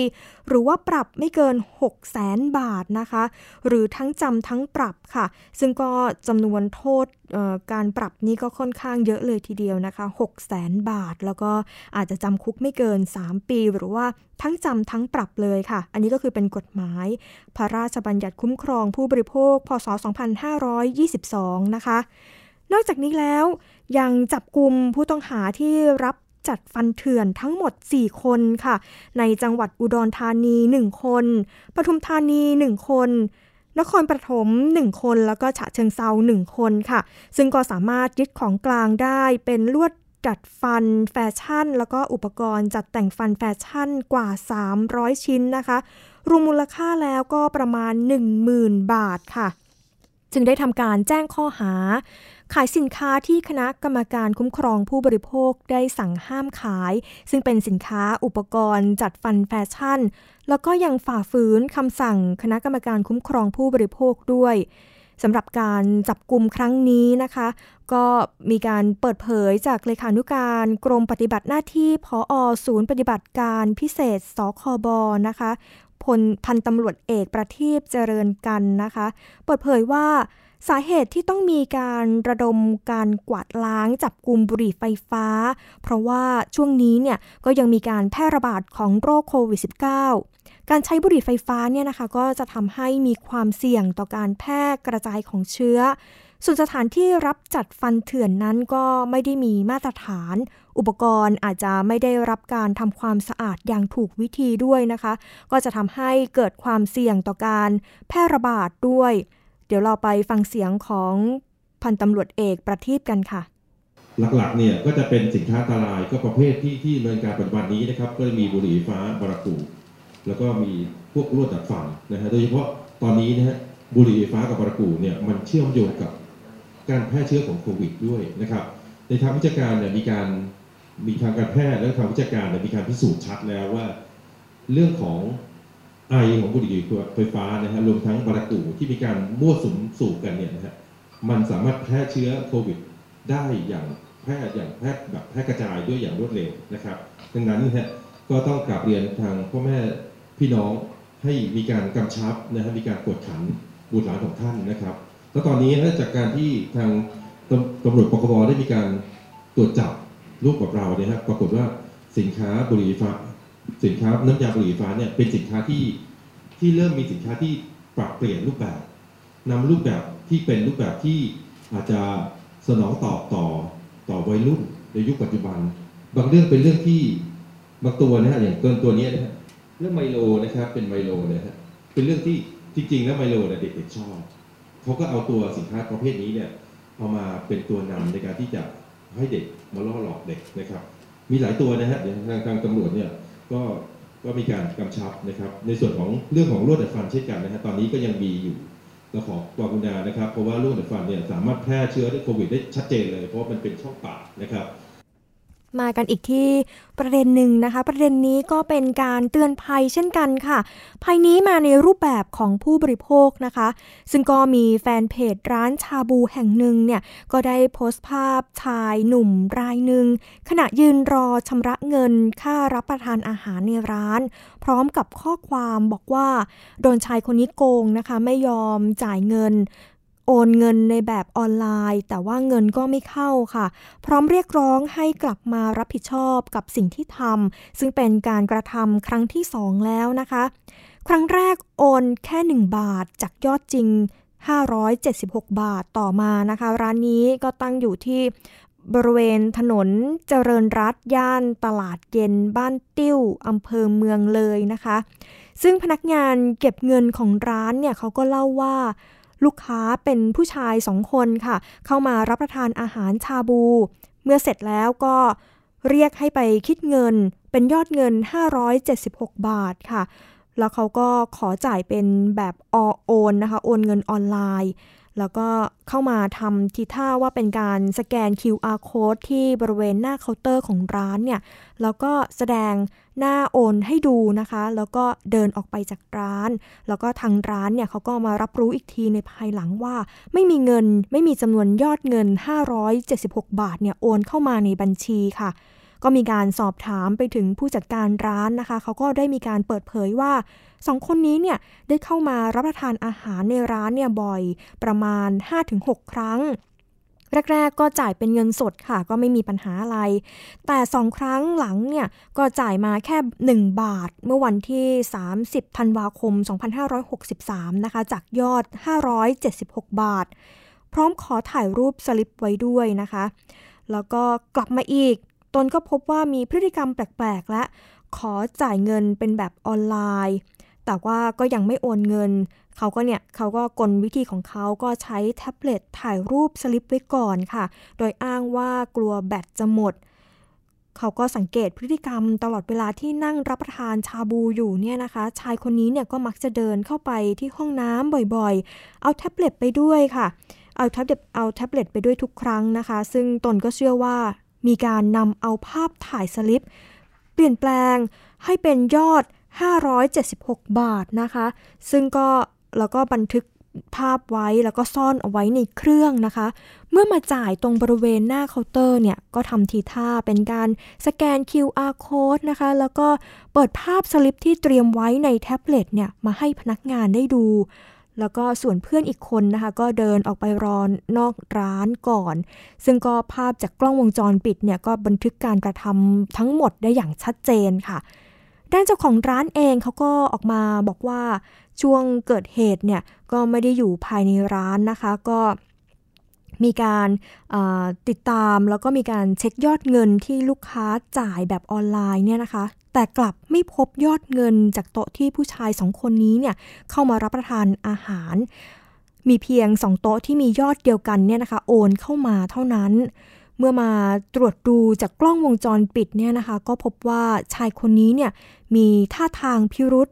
หรือว่าปรับไม่เกิน 6 0แสนบาทนะคะ หรือทั้งจำทั้งปรับค่ะ ซึ่งก็จำนวนโทษการปรับนี้ก็ค่อนข้างเยอะเลยทีเดียวนะคะ 6 0แสนบาท แล้วก็อาจจะจำคุกไม่เกิน 3 ปี หรือว่าทั้งจำทั้งปรับเลยค่ะ อันนี้ก็คือเป็นกฎหมาย พระราชบัญญัติคุ้มครองผู้บริโภค พศ 2522 นะคะ นอกจากนี้แล้วยังจับกลุ่มผู้ต้องหาที่รับ จัดฟันเถื่อนทั้งหมด 4 คนค่ะ ในจังหวัดอุดรธานี 1 คนปทุมธานี 1 คน นครปฐม1 คน แล้วก็ฉะเชิงเทรา1 คนค่ะ ซึ่งก็สามารถยึดของกลางได้เป็นลวดจัดฟันแฟชั่น แล้วก็อุปกรณ์จัดแต่งฟันแฟชั่นกว่า 300 ชิ้นนะคะ รวมมูลค่าแล้วก็ประมาณ 10,000 บาทค่ะ จึงได้ทำการแจ้งข้อหา ขายสินค้าที่คณะกรรมการคุ้มครองผู้บริโภคได้สั่งห้ามขาย ซึ่งเป็นสินค้าอุปกรณ์จัดฟันแฟชั่น แล้วก็ยังฝ่าฝืนคำสั่งคณะกรรมการคุ้มครองผู้บริโภคด้วยสำหรับการจับกลุ่มครั้งนี้นะคะ ก็มีการเปิดเผยจากเลขานุการกรมปฏิบัติหน้าที่พออศูนย์ปฏิบัติการพิเศษสคบนะคะ พลพันตำรวจเอกประทีปเจริญกันนะคะ เปิดเผยว่าสาเหตุที่ต้องมีการระดมการกวาดล้างจับกลุ่มบุหรี่ไฟฟ้า เพราะว่าช่วงนี้เนี่ยก็ยังมีการแพร่ระบาดของโรคโควิด -19 การใช้บุหรี่ไฟฟ้าเนี่ยนะคะก็จะทำให้มีความเสี่ยงต่อการแพร่กระจายของเชื้อ ส่วนสถานที่รับจัดฟันเถื่อนนั้นก็ไม่ได้มีมาตรฐาน อุปกรณ์อาจจะไม่ได้รับการทำความสะอาดอย่างถูกวิธีด้วยนะคะ ก็จะทำให้เกิดความเสี่ยงต่อการแพร่ระบาดด้วย เดี๋ยวเราไปฟังเสียงของพันตำรวจเอกประทีปกันค่ะ หลักๆเนี่ยก็จะเป็นสินค้าอันตรายก็ประเภทที่ที่เนินการปัจจุบันนี้นะครับ ก็จะมีบุหรี่ไฟฟ้าบารากูแล้วก็มีพวกลวดดัดฟันนะฮะโดยเฉพาะตอนนี้นะฮะบุหรี่ไฟฟ้ากับบารากูเนี่ยมันเชื่อมโยงกับ การแพร่เชื้อของโควิดด้วยนะครับ ในทางวิชาการเนี่ยมีการมีทางการแพทย์และทางวิชาการเนี่ยมีการพิสูจน์ชัดแล้วว่า เรื่องของไอของบุหรี่ไฟฟ้านะฮะรวมทั้งบารากูที่มีการมั่วสุมสูบกันเนี่ยนะฮะมันสามารถแพร่เชื้อโควิดได้อย่างแพร่อย่างแพร่แบบแพร่กระจายด้วยอย่างรวดเร็วนะครับ ดังนั้นนะฮะก็ต้องกราบเรียนทางพ่อแม่พี่น้องให้มีการกำชับนะฮะมีการกวดขันบุตรหลานของท่านนะครับ แล้วตอนนี้นะจากการที่ทางตำตำรวจปคบได้มีการตรวจจับรูปกับเราเนี่ยฮะปรากฏว่าสินค้าบุหรี่ฟ้า สินค้าน้ำยาบุหรี่ฟ้าเนี่ยเป็นสินค้าที่ที่เริ่มมีสินค้าที่ปรับเปลี่ยนรูปแบบนำรูปแบบที่เป็นรูปแบบที่อาจจะสนองตอบต่อต่อวัยรุ่นในยุคปัจจุบัน บางเรื่องเป็นเรื่องที่บางตัวนะฮะอย่างเกินตัวนี้นะฮะเรื่องไมโลนะครับเป็นไมโลเนี่ยฮะเป็นเรื่องที่จริงๆแล้วไมโลเนี่ยเด็กๆชอบ เขาก็เอาตัวสินค้าประเภทนี้เนี่ยเอามาเป็นตัวนำในการที่จะให้เด็กมาล่อหลอกเด็กนะครับ มีหลายตัวนะฮะทางทางตำรวจเนี่ยก็ก็มีการกำชับนะครับ ในส่วนของเรื่องของลวดดัดฟันเช่นกันนะฮะตอนนี้ก็ยังมีอยู่เราขอความกรุณานะครับ เพราะว่าลวดดัดฟันเนี่ยสามารถแพร่เชื้อได้โควิดได้ชัดเจนเลย เพราะมันเป็นช่องปากนะครับ มากันอีกที่ประเด็นหนึ่งนะคะ ประเด็นนี้ก็เป็นการเตือนภัยเช่นกันค่ะ ภัยนี้มาในรูปแบบของผู้บริโภคนะคะ ซึ่งก็มีแฟนเพจร้านชาบูแห่งหนึ่งเนี่ยก็ได้โพสต์ภาพชายหนุ่มรายหนึ่งขณะยืนรอชำระเงินค่ารับประทานอาหารในร้าน พร้อมกับข้อความบอกว่า โดนชายคนนี้โกงนะคะ ไม่ยอมจ่ายเงิน โอนเงินในแบบออนไลน์ แต่ว่าเงินก็ไม่เข้าค่ะ พร้อมเรียกร้องให้กลับมารับผิดชอบกับสิ่งที่ทำซึ่งเป็นการกระทำครั้งที่สองแล้วนะคะ ครั้งแรกโอนแค่ 1 บาทจากยอดจริง 576 บาทต่อมานะคะ ร้านนี้ก็ตั้งอยู่ที่บริเวณถนนเจริญรัตย่านตลาดเย็นบ้านติ้วอำเภอเมืองเลยนะคะ ซึ่งพนักงานเก็บเงินของร้านเนี่ยเขาก็เล่าว่า ลูกค้าเป็นผู้ชายสองคนค่ะ เข้ามารับประทานอาหารชาบู เมื่อเสร็จแล้วก็เรียกให้ไปคิดเงิน เป็นยอดเงิน 576 บาทค่ะ แล้วเขาก็ขอจ่ายเป็นแบบอโอนนะคะ โอนเงินออนไลน์ แล้วก็เข้ามาทำทีท่าว่าเป็นการสแกน QR code ที่บริเวณหน้าเคาน์เตอร์ของร้านเนี่ย แล้วก็แสดงหน้าโอนให้ดูนะคะ แล้วก็เดินออกไปจากร้าน แล้วก็ทางร้านเนี่ยเขาก็มารับรู้อีกทีในภายหลังว่า ไม่มีเงินไม่มีจำนวนยอดเงิน 576 บาทเนี่ยโอนเข้ามาในบัญชีค่ะ ก็มีการสอบถามไปถึงผู้จัดการร้านนะคะ เขาก็ได้มีการเปิดเผยว่าสองคนนี้เนี่ยได้เข้ามารับประทานอาหารในร้านเนี่ยบ่อยประมาณ 5-6 ครั้งแรก ๆ ก็จ่ายเป็นเงินสดค่ะ ก็ไม่มีปัญหาอะไร แต่สองครั้งหลังเนี่ย ก็จ่ายมาแค่ 1 บาท เมื่อวันที่ 30ธันวาคม 2563 นะคะ จากยอด 576 บาท พร้อมขอถ่ายรูปสลิปไว้ด้วยนะคะ แล้วก็กลับมาอีก นก็พบว่ามีพฤติกรรมแปลกๆและขอจ่ายเงินเป็นแบบออนไลน์ แต่ว่าก็ยังไม่โอนเงิน เขาก็เนี่ยเขาก็กลวิธีของเขาก็ใช้แท็บเล็ตถ่ายรูปสลิปไว้ก่อนค่ะ โดยอ้างว่ากลัวแบตจะหมด เขาก็สังเกตพฤติกรรมตลอดเวลาที่นั่งรับประทานชาบูอยู่เนี่ยนะคะ ชายคนนี้เนี่ยก็มักจะเดินเข้าไปที่ห้องน้ำบ่อยๆ เอาแท็บเล็ตไปด้วยค่ะ เอาแท็บเล็ตเอาแท็บเล็ตไปด้วยทุกครั้งนะคะ ซึ่งตนก็เชื่อว่า มีการนำเอาภาพถ่ายสลิป เปลี่ยนแปลงให้เป็นยอด 576 บาทนะคะ ซึ่งก็แล้วก็บันทึกภาพไว้แล้วก็ซ่อนเอาไว้ในเครื่องนะคะ เมื่อมาจ่ายตรงบริเวณหน้าเคาน์เตอร์เนี่ยก็ทำทีท่าเป็นการสแกน QR code นะคะ แล้วก็เปิดภาพสลิปที่เตรียมไว้ในแท็บเล็ตเนี่ยมาให้พนักงานได้ดู แล้วก็ส่วนเพื่อนอีกคนนะคะ ก็เดินออกไปรอนนอกร้านก่อน ซึ่งก็ภาพจากกล้องวงจรปิดเนี่ยก็บันทึกการกระทำทั้งหมดได้อย่างชัดเจนค่ะ ด้านเจ้าของร้านเองเขาก็ออกมาบอกว่าช่วงเกิดเหตุเนี่ยก็ไม่ได้อยู่ภายในร้านนะคะ ก็มีการติดตามแล้วก็มีการเช็คยอดเงินที่ลูกค้าจ่ายแบบออนไลน์เนี่ยนะคะ แต่กลับไม่พบยอดเงินจากโต๊ะที่ผู้ชายสองคนนี้เนี่ยเข้ามารับประทานอาหาร มีเพียงสองโต๊ะที่มียอดเดียวกันเนี่ยนะคะโอนเข้ามาเท่านั้น เมื่อมาตรวจดูจากกล้องวงจรปิดเนี่ยนะคะ ก็พบว่าชายคนนี้เนี่ยมีท่าทางพิรุษ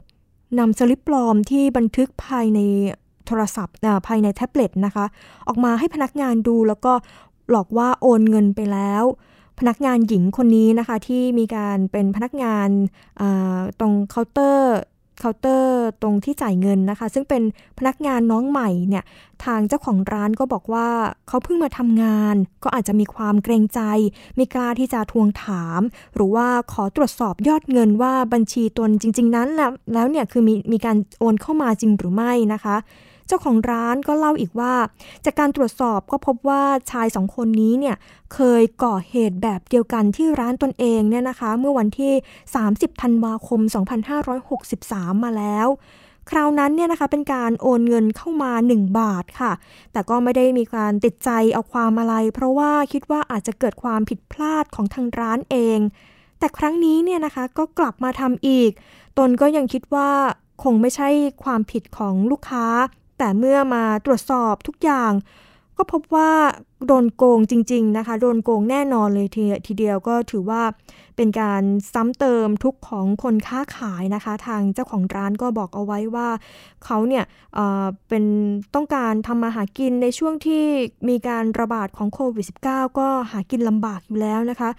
นำสลิปปลอมที่บันทึกภายในโทรศัพท์ภายในแท็บเล็ตนะคะ ออกมาให้พนักงานดูแล้วก็หลอกว่าโอนเงินไปแล้ว พนักงานหญิงคนนี้นะคะที่มีการเป็นพนักงานตรงเคาน์เตอร์เคาน์เตอร์ตรงที่จ่ายเงินนะคะ ซึ่งเป็นพนักงานน้องใหม่เนี่ยทางเจ้าของร้านก็บอกว่าเขาเพิ่งมาทำงาน ก็อาจจะมีความเกรงใจ ไม่กล้าที่จะทวงถาม หรือว่าขอตรวจสอบยอดเงินว่าบัญชีตนจริง ๆ นั้นแล้วแล้วเนี่ยคือมีมีการโอนเข้ามาจริงหรือไม่นะคะ เจ้าของร้านก็เล่าอีกว่า จากการตรวจสอบก็พบว่าชายสองคนนี้เนี่ยเคยก่อเหตุแบบเดียวกันที่ร้านตนเองเนี่ยนะคะ เมื่อวันที่ 30 ธันวาคม 2563 มาแล้วคราวนั้นเนี่ยนะคะเป็นการโอนเงินเข้ามา 1 บาทค่ะ แต่ก็ไม่ได้มีการติดใจเอาความอะไร เพราะว่าคิดว่าอาจจะเกิดความผิดพลาดของทางร้านเอง แต่ครั้งนี้เนี่ยนะคะก็กลับมาทำอีก ตนก็ยังคิดว่าคงไม่ใช่ความผิดของลูกค้า แต่เมื่อมาตรวจสอบทุกอย่าง ก็พบว่าโดนโกงจริง ๆ นะคะ โดนโกงแน่นอนเลยทีเดียวก็ถือว่าเป็นการซ้ำเติมทุกของคนค้าขายนะคะ ทางเจ้าของร้านก็บอกเอาไว้ว่าเขาเนี่ยเเป็นต้องการทำมาหากินในช่วงที่มีการระบาดของโควิด -19 ก็หากินลำบากอยู่แล้วนะคะ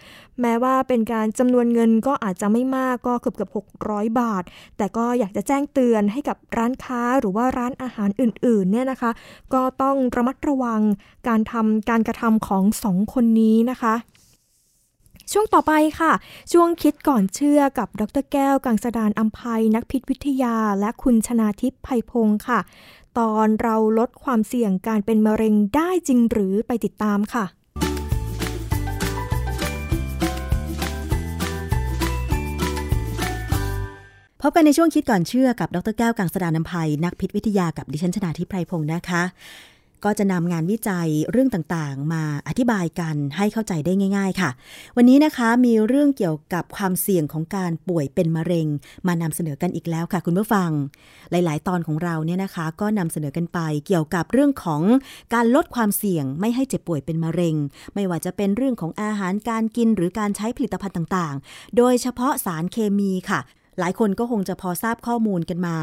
แม้ว่าเป็นการจำนวนเงินก็อาจจะไม่มากก็เกือบเกือบ600 บาท แต่ก็อยากจะแจ้งเตือนให้กับร้านค้าหรือว่าร้านอาหารอื่นๆเนี่ยนะคะ ก็ต้องระมัดระวังการทำการกระทำของสองคนนี้นะคะ ช่วงต่อไปค่ะ ช่วงคิดก่อนเชื่อกับดรแก้วกังสดานอัมภัยนักพิษวิทยา และคุณชนาทิพย์ไพพงศ์ค่ะ ตอนเราลดความเสี่ยงการเป็นมะเร็งได้จริงหรือไปติดตามค่ะพบกันในช่วงคิดก่อนเชื่อกับ ดรแก้วกังสดานนภัย นักพิษวิทยากับดิฉันชนาทิพไพรพงศ์นะคะ ก็จะนำงานวิจัยเรื่องต่างๆ มาอธิบายกันให้เข้าใจได้ง่าย ๆ ค่ะ วันนี้นะคะมีเรื่องเกี่ยวกับความเสี่ยงของการป่วยเป็นมะเร็ง มานำเสนอกันอีกแล้วค่ะ คุณผู้ฟัง หลาย ๆ ตอนของเราเนี่ยนะคะ ก็นำเสนอกันไปเกี่ยวกับเรื่องของการลดความเสี่ยงไม่ให้เจ็บป่วยเป็นมะเร็ง ไม่ว่าจะเป็นเรื่องของอาหารการกินหรือการใช้ผลิตภัณฑ์ต่าง ๆ โดยเฉพาะสารเคมีค่ะ หลายคนก็คงจะพอทราบข้อมูลกันมา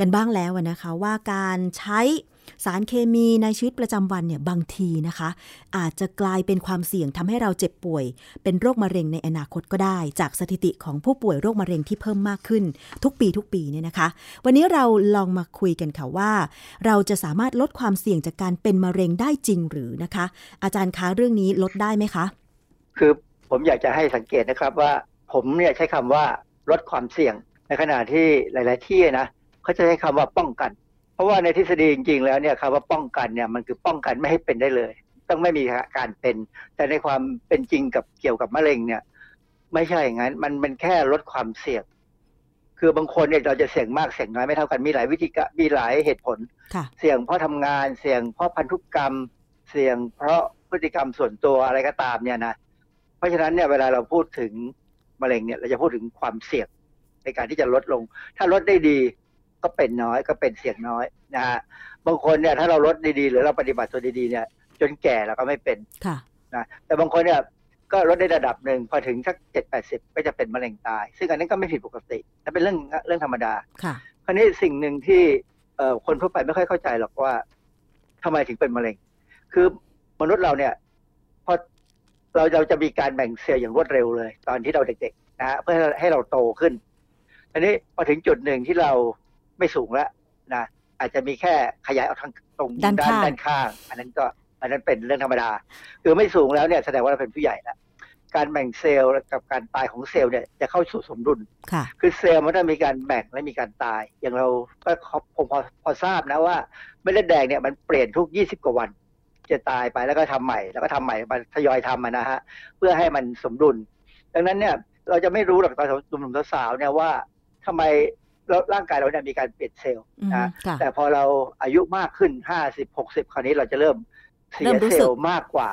กันบ้างแล้วนะคะว่าการใช้ สารเคมีในชีวิตประจำวันเนี่ยบางทีนะคะ อาจจะกลายเป็นความเสี่ยงทำให้เราเจ็บป่วย เป็นโรคมะเร็งในอนาคตก็ได้ จากสถิติของผู้ป่วยโรคมะเร็งที่เพิ่มมากขึ้น ทุกปีทุกปีเนี่ยนะคะ วันนี้เราลองมาคุยกันค่ะว่า เราจะสามารถลดความเสี่ยงจากการเป็นมะเร็งได้จริงหรือนะคะ อาจารย์คะเรื่องนี้ลดได้ไหมคะ คือผมอยากจะให้สังเกตนะครับว่า ผมเนี่ยใช้คำว่าลดความเสี่ยงในขณะที่หลาย ๆ ที่นะเขาจะใช้คำว่าป้องกัน เพราะว่าในทฤษฎีจริง ๆ แล้วเนี่ยคำว่าป้องกันเนี่ยมันคือป้องกันไม่ให้เป็นได้เลย ต้องไม่มีการเป็น แต่ในความเป็นจริงกับเกี่ยวกับมะเร็งเนี่ย ไม่ใช่อย่างนั้น มันเป็นแค่ลดความเสี่ยง คือบางคนเนี่ยเราจะเสี่ยงมากเสี่ยงน้อยไม่เท่ากันมีหลายวิธีกมีหลายเหตุผล เสี่ยงเพราะทำงานเสี่ยงเพราะพันธุกรรม เสี่ยงเพราะพฤติกรรมส่วนตัวอะไรก็ตามเนี่ยนะเพราะฉะนั้นเนี่ยเวลาเราพูดถึงมะเร็งเนี่ยเราจะพูดถึงความเสี่ยงในการที่จะลดลง ถ้าลดได้ดี ก็เป็นน้อยก็เป็นเสี่ยงน้อยนะฮะบางคนเนี่ยถ้าเราลดดีๆหรือเราปฏิบัติตัวดีๆเนี่ย จนแก่เราก็ไม่เป็นค่ะนะแต่บางคนเนี่ยก็ลดได้ระดับหนึ่งพอถึงสักเจ็ดแปดสิบก็จะเป็นมะเร็งตาย ซึ่งอันนี้ก็ไม่ผิดปกติแต่เป็นเรื่องเรื่องธรรมดาค่ะคราวนี้สิ่งหนึ่งที่เอ่อคนทั่วไปไม่ค่อยเข้าใจหรอกว่าทำไมถึงเป็นมะเร็ง คือมนุษย์เราเนี่ยพอเราเราจะมีการแบ่งเซลล์อย่างรวดเร็วเลย ตอนที่เราเด็กๆนะฮะเพื่อให้เราโตขึ้นอันนี้พอถึงจุดหนึ่งที่เรา ไม่สูงแล้วนะอาจจะมีแค่ขยายออกทางตรงด้านด้านข้าง อันนั้นก็อันนั้นเป็นเรื่องธรรมดาคือไม่สูงแล้วเนี่ยแสดงว่าเราเป็นผู้ใหญ่แล้วการแบ่งเซลล์กับการตายของเซลล์เนี่ยจะเข้าสู่สมดุลค่ะคือเซลล์มันต้องมีการแบ่งและมีการตาย อย่างเราก็ผมพอพอทราบนะว่าเม็ดเลือดแดงเนี่ยมันเปลี่ยนทุก 20 กว่าวัน จะตายไปแล้วก็ทำใหม่ แล้วก็ทำใหม่มาทยอยทำนะฮะเพื่อให้มันสมดุล ดังนั้นเนี่ยเราจะไม่รู้หรอกตอนหนุ่มๆสาวๆเนี่ยว่าทำไม ร่างกายเราเนี่ยมีการเปลี่ยนเซลล์อืมนะค่ะแต่พอเราอายุมากขึ้นห้าสิบหกสิบคราวนี้เราจะเริ่มเสีเริ่ยมรู้เซสึลกล์มากกว่า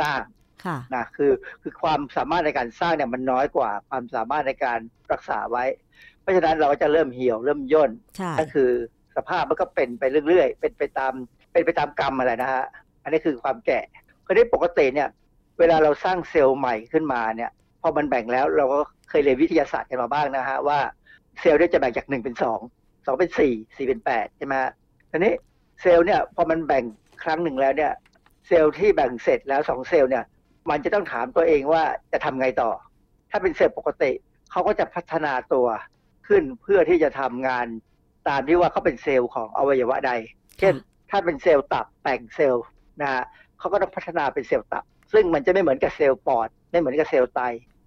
สร้างค่ะนะคือคือความสามารถในการสร้างเนี่ยมันน้อยกว่าความสามารถในการรักษาไว้ เพราะฉะนั้นเราก็จะเริ่มเหี่ยวเริ่มย่นใช่ก็คือสภาพมันก็เป็นไปเรื่อยๆ เป็นไปตามเป็นไปตามกรรมอะไรนะฮะอันนี้คือความแก่คราวนี้ปกติเนี่ย เวลาเราสร้างเซลล์ใหม่ขึ้นมาเนี่ยพอมันแบ่งแล้วเราก็เคยเรียนวิทยาศาสตร์กันมาบ้างนะฮะว่า เซลล์เนี่ยจะแบ่งจากหนึ่งเป็นสองสองเป็นสี่สี่เป็นแปดใช่ไหมฮะทีนี้เซลล์เนี่ยพอมันแบ่งครั้งหนึ่งแล้วเนี่ยเซลล์ที่แบ่งเสร็จแล้วสองเซลล์เนี่ย มันจะต้องถามตัวเองว่าจะทำไงต่อ ถ้าเป็นเซลล์ปกติเขาก็จะพัฒนาตัวขึ้นเพื่อที่จะทำงานตามที่ว่าเขาเป็นเซลล์ของอวัยวะใด เช่น ถ้าเป็นเซลล์ตับแบ่งเซลล์นะฮะเขาก็ต้องพัฒนาเป็นเซลล์ตับ ซึ่งมันจะไม่เหมือนกับเซลล์ปอด ไม่เหมือนกับเซลล์ไต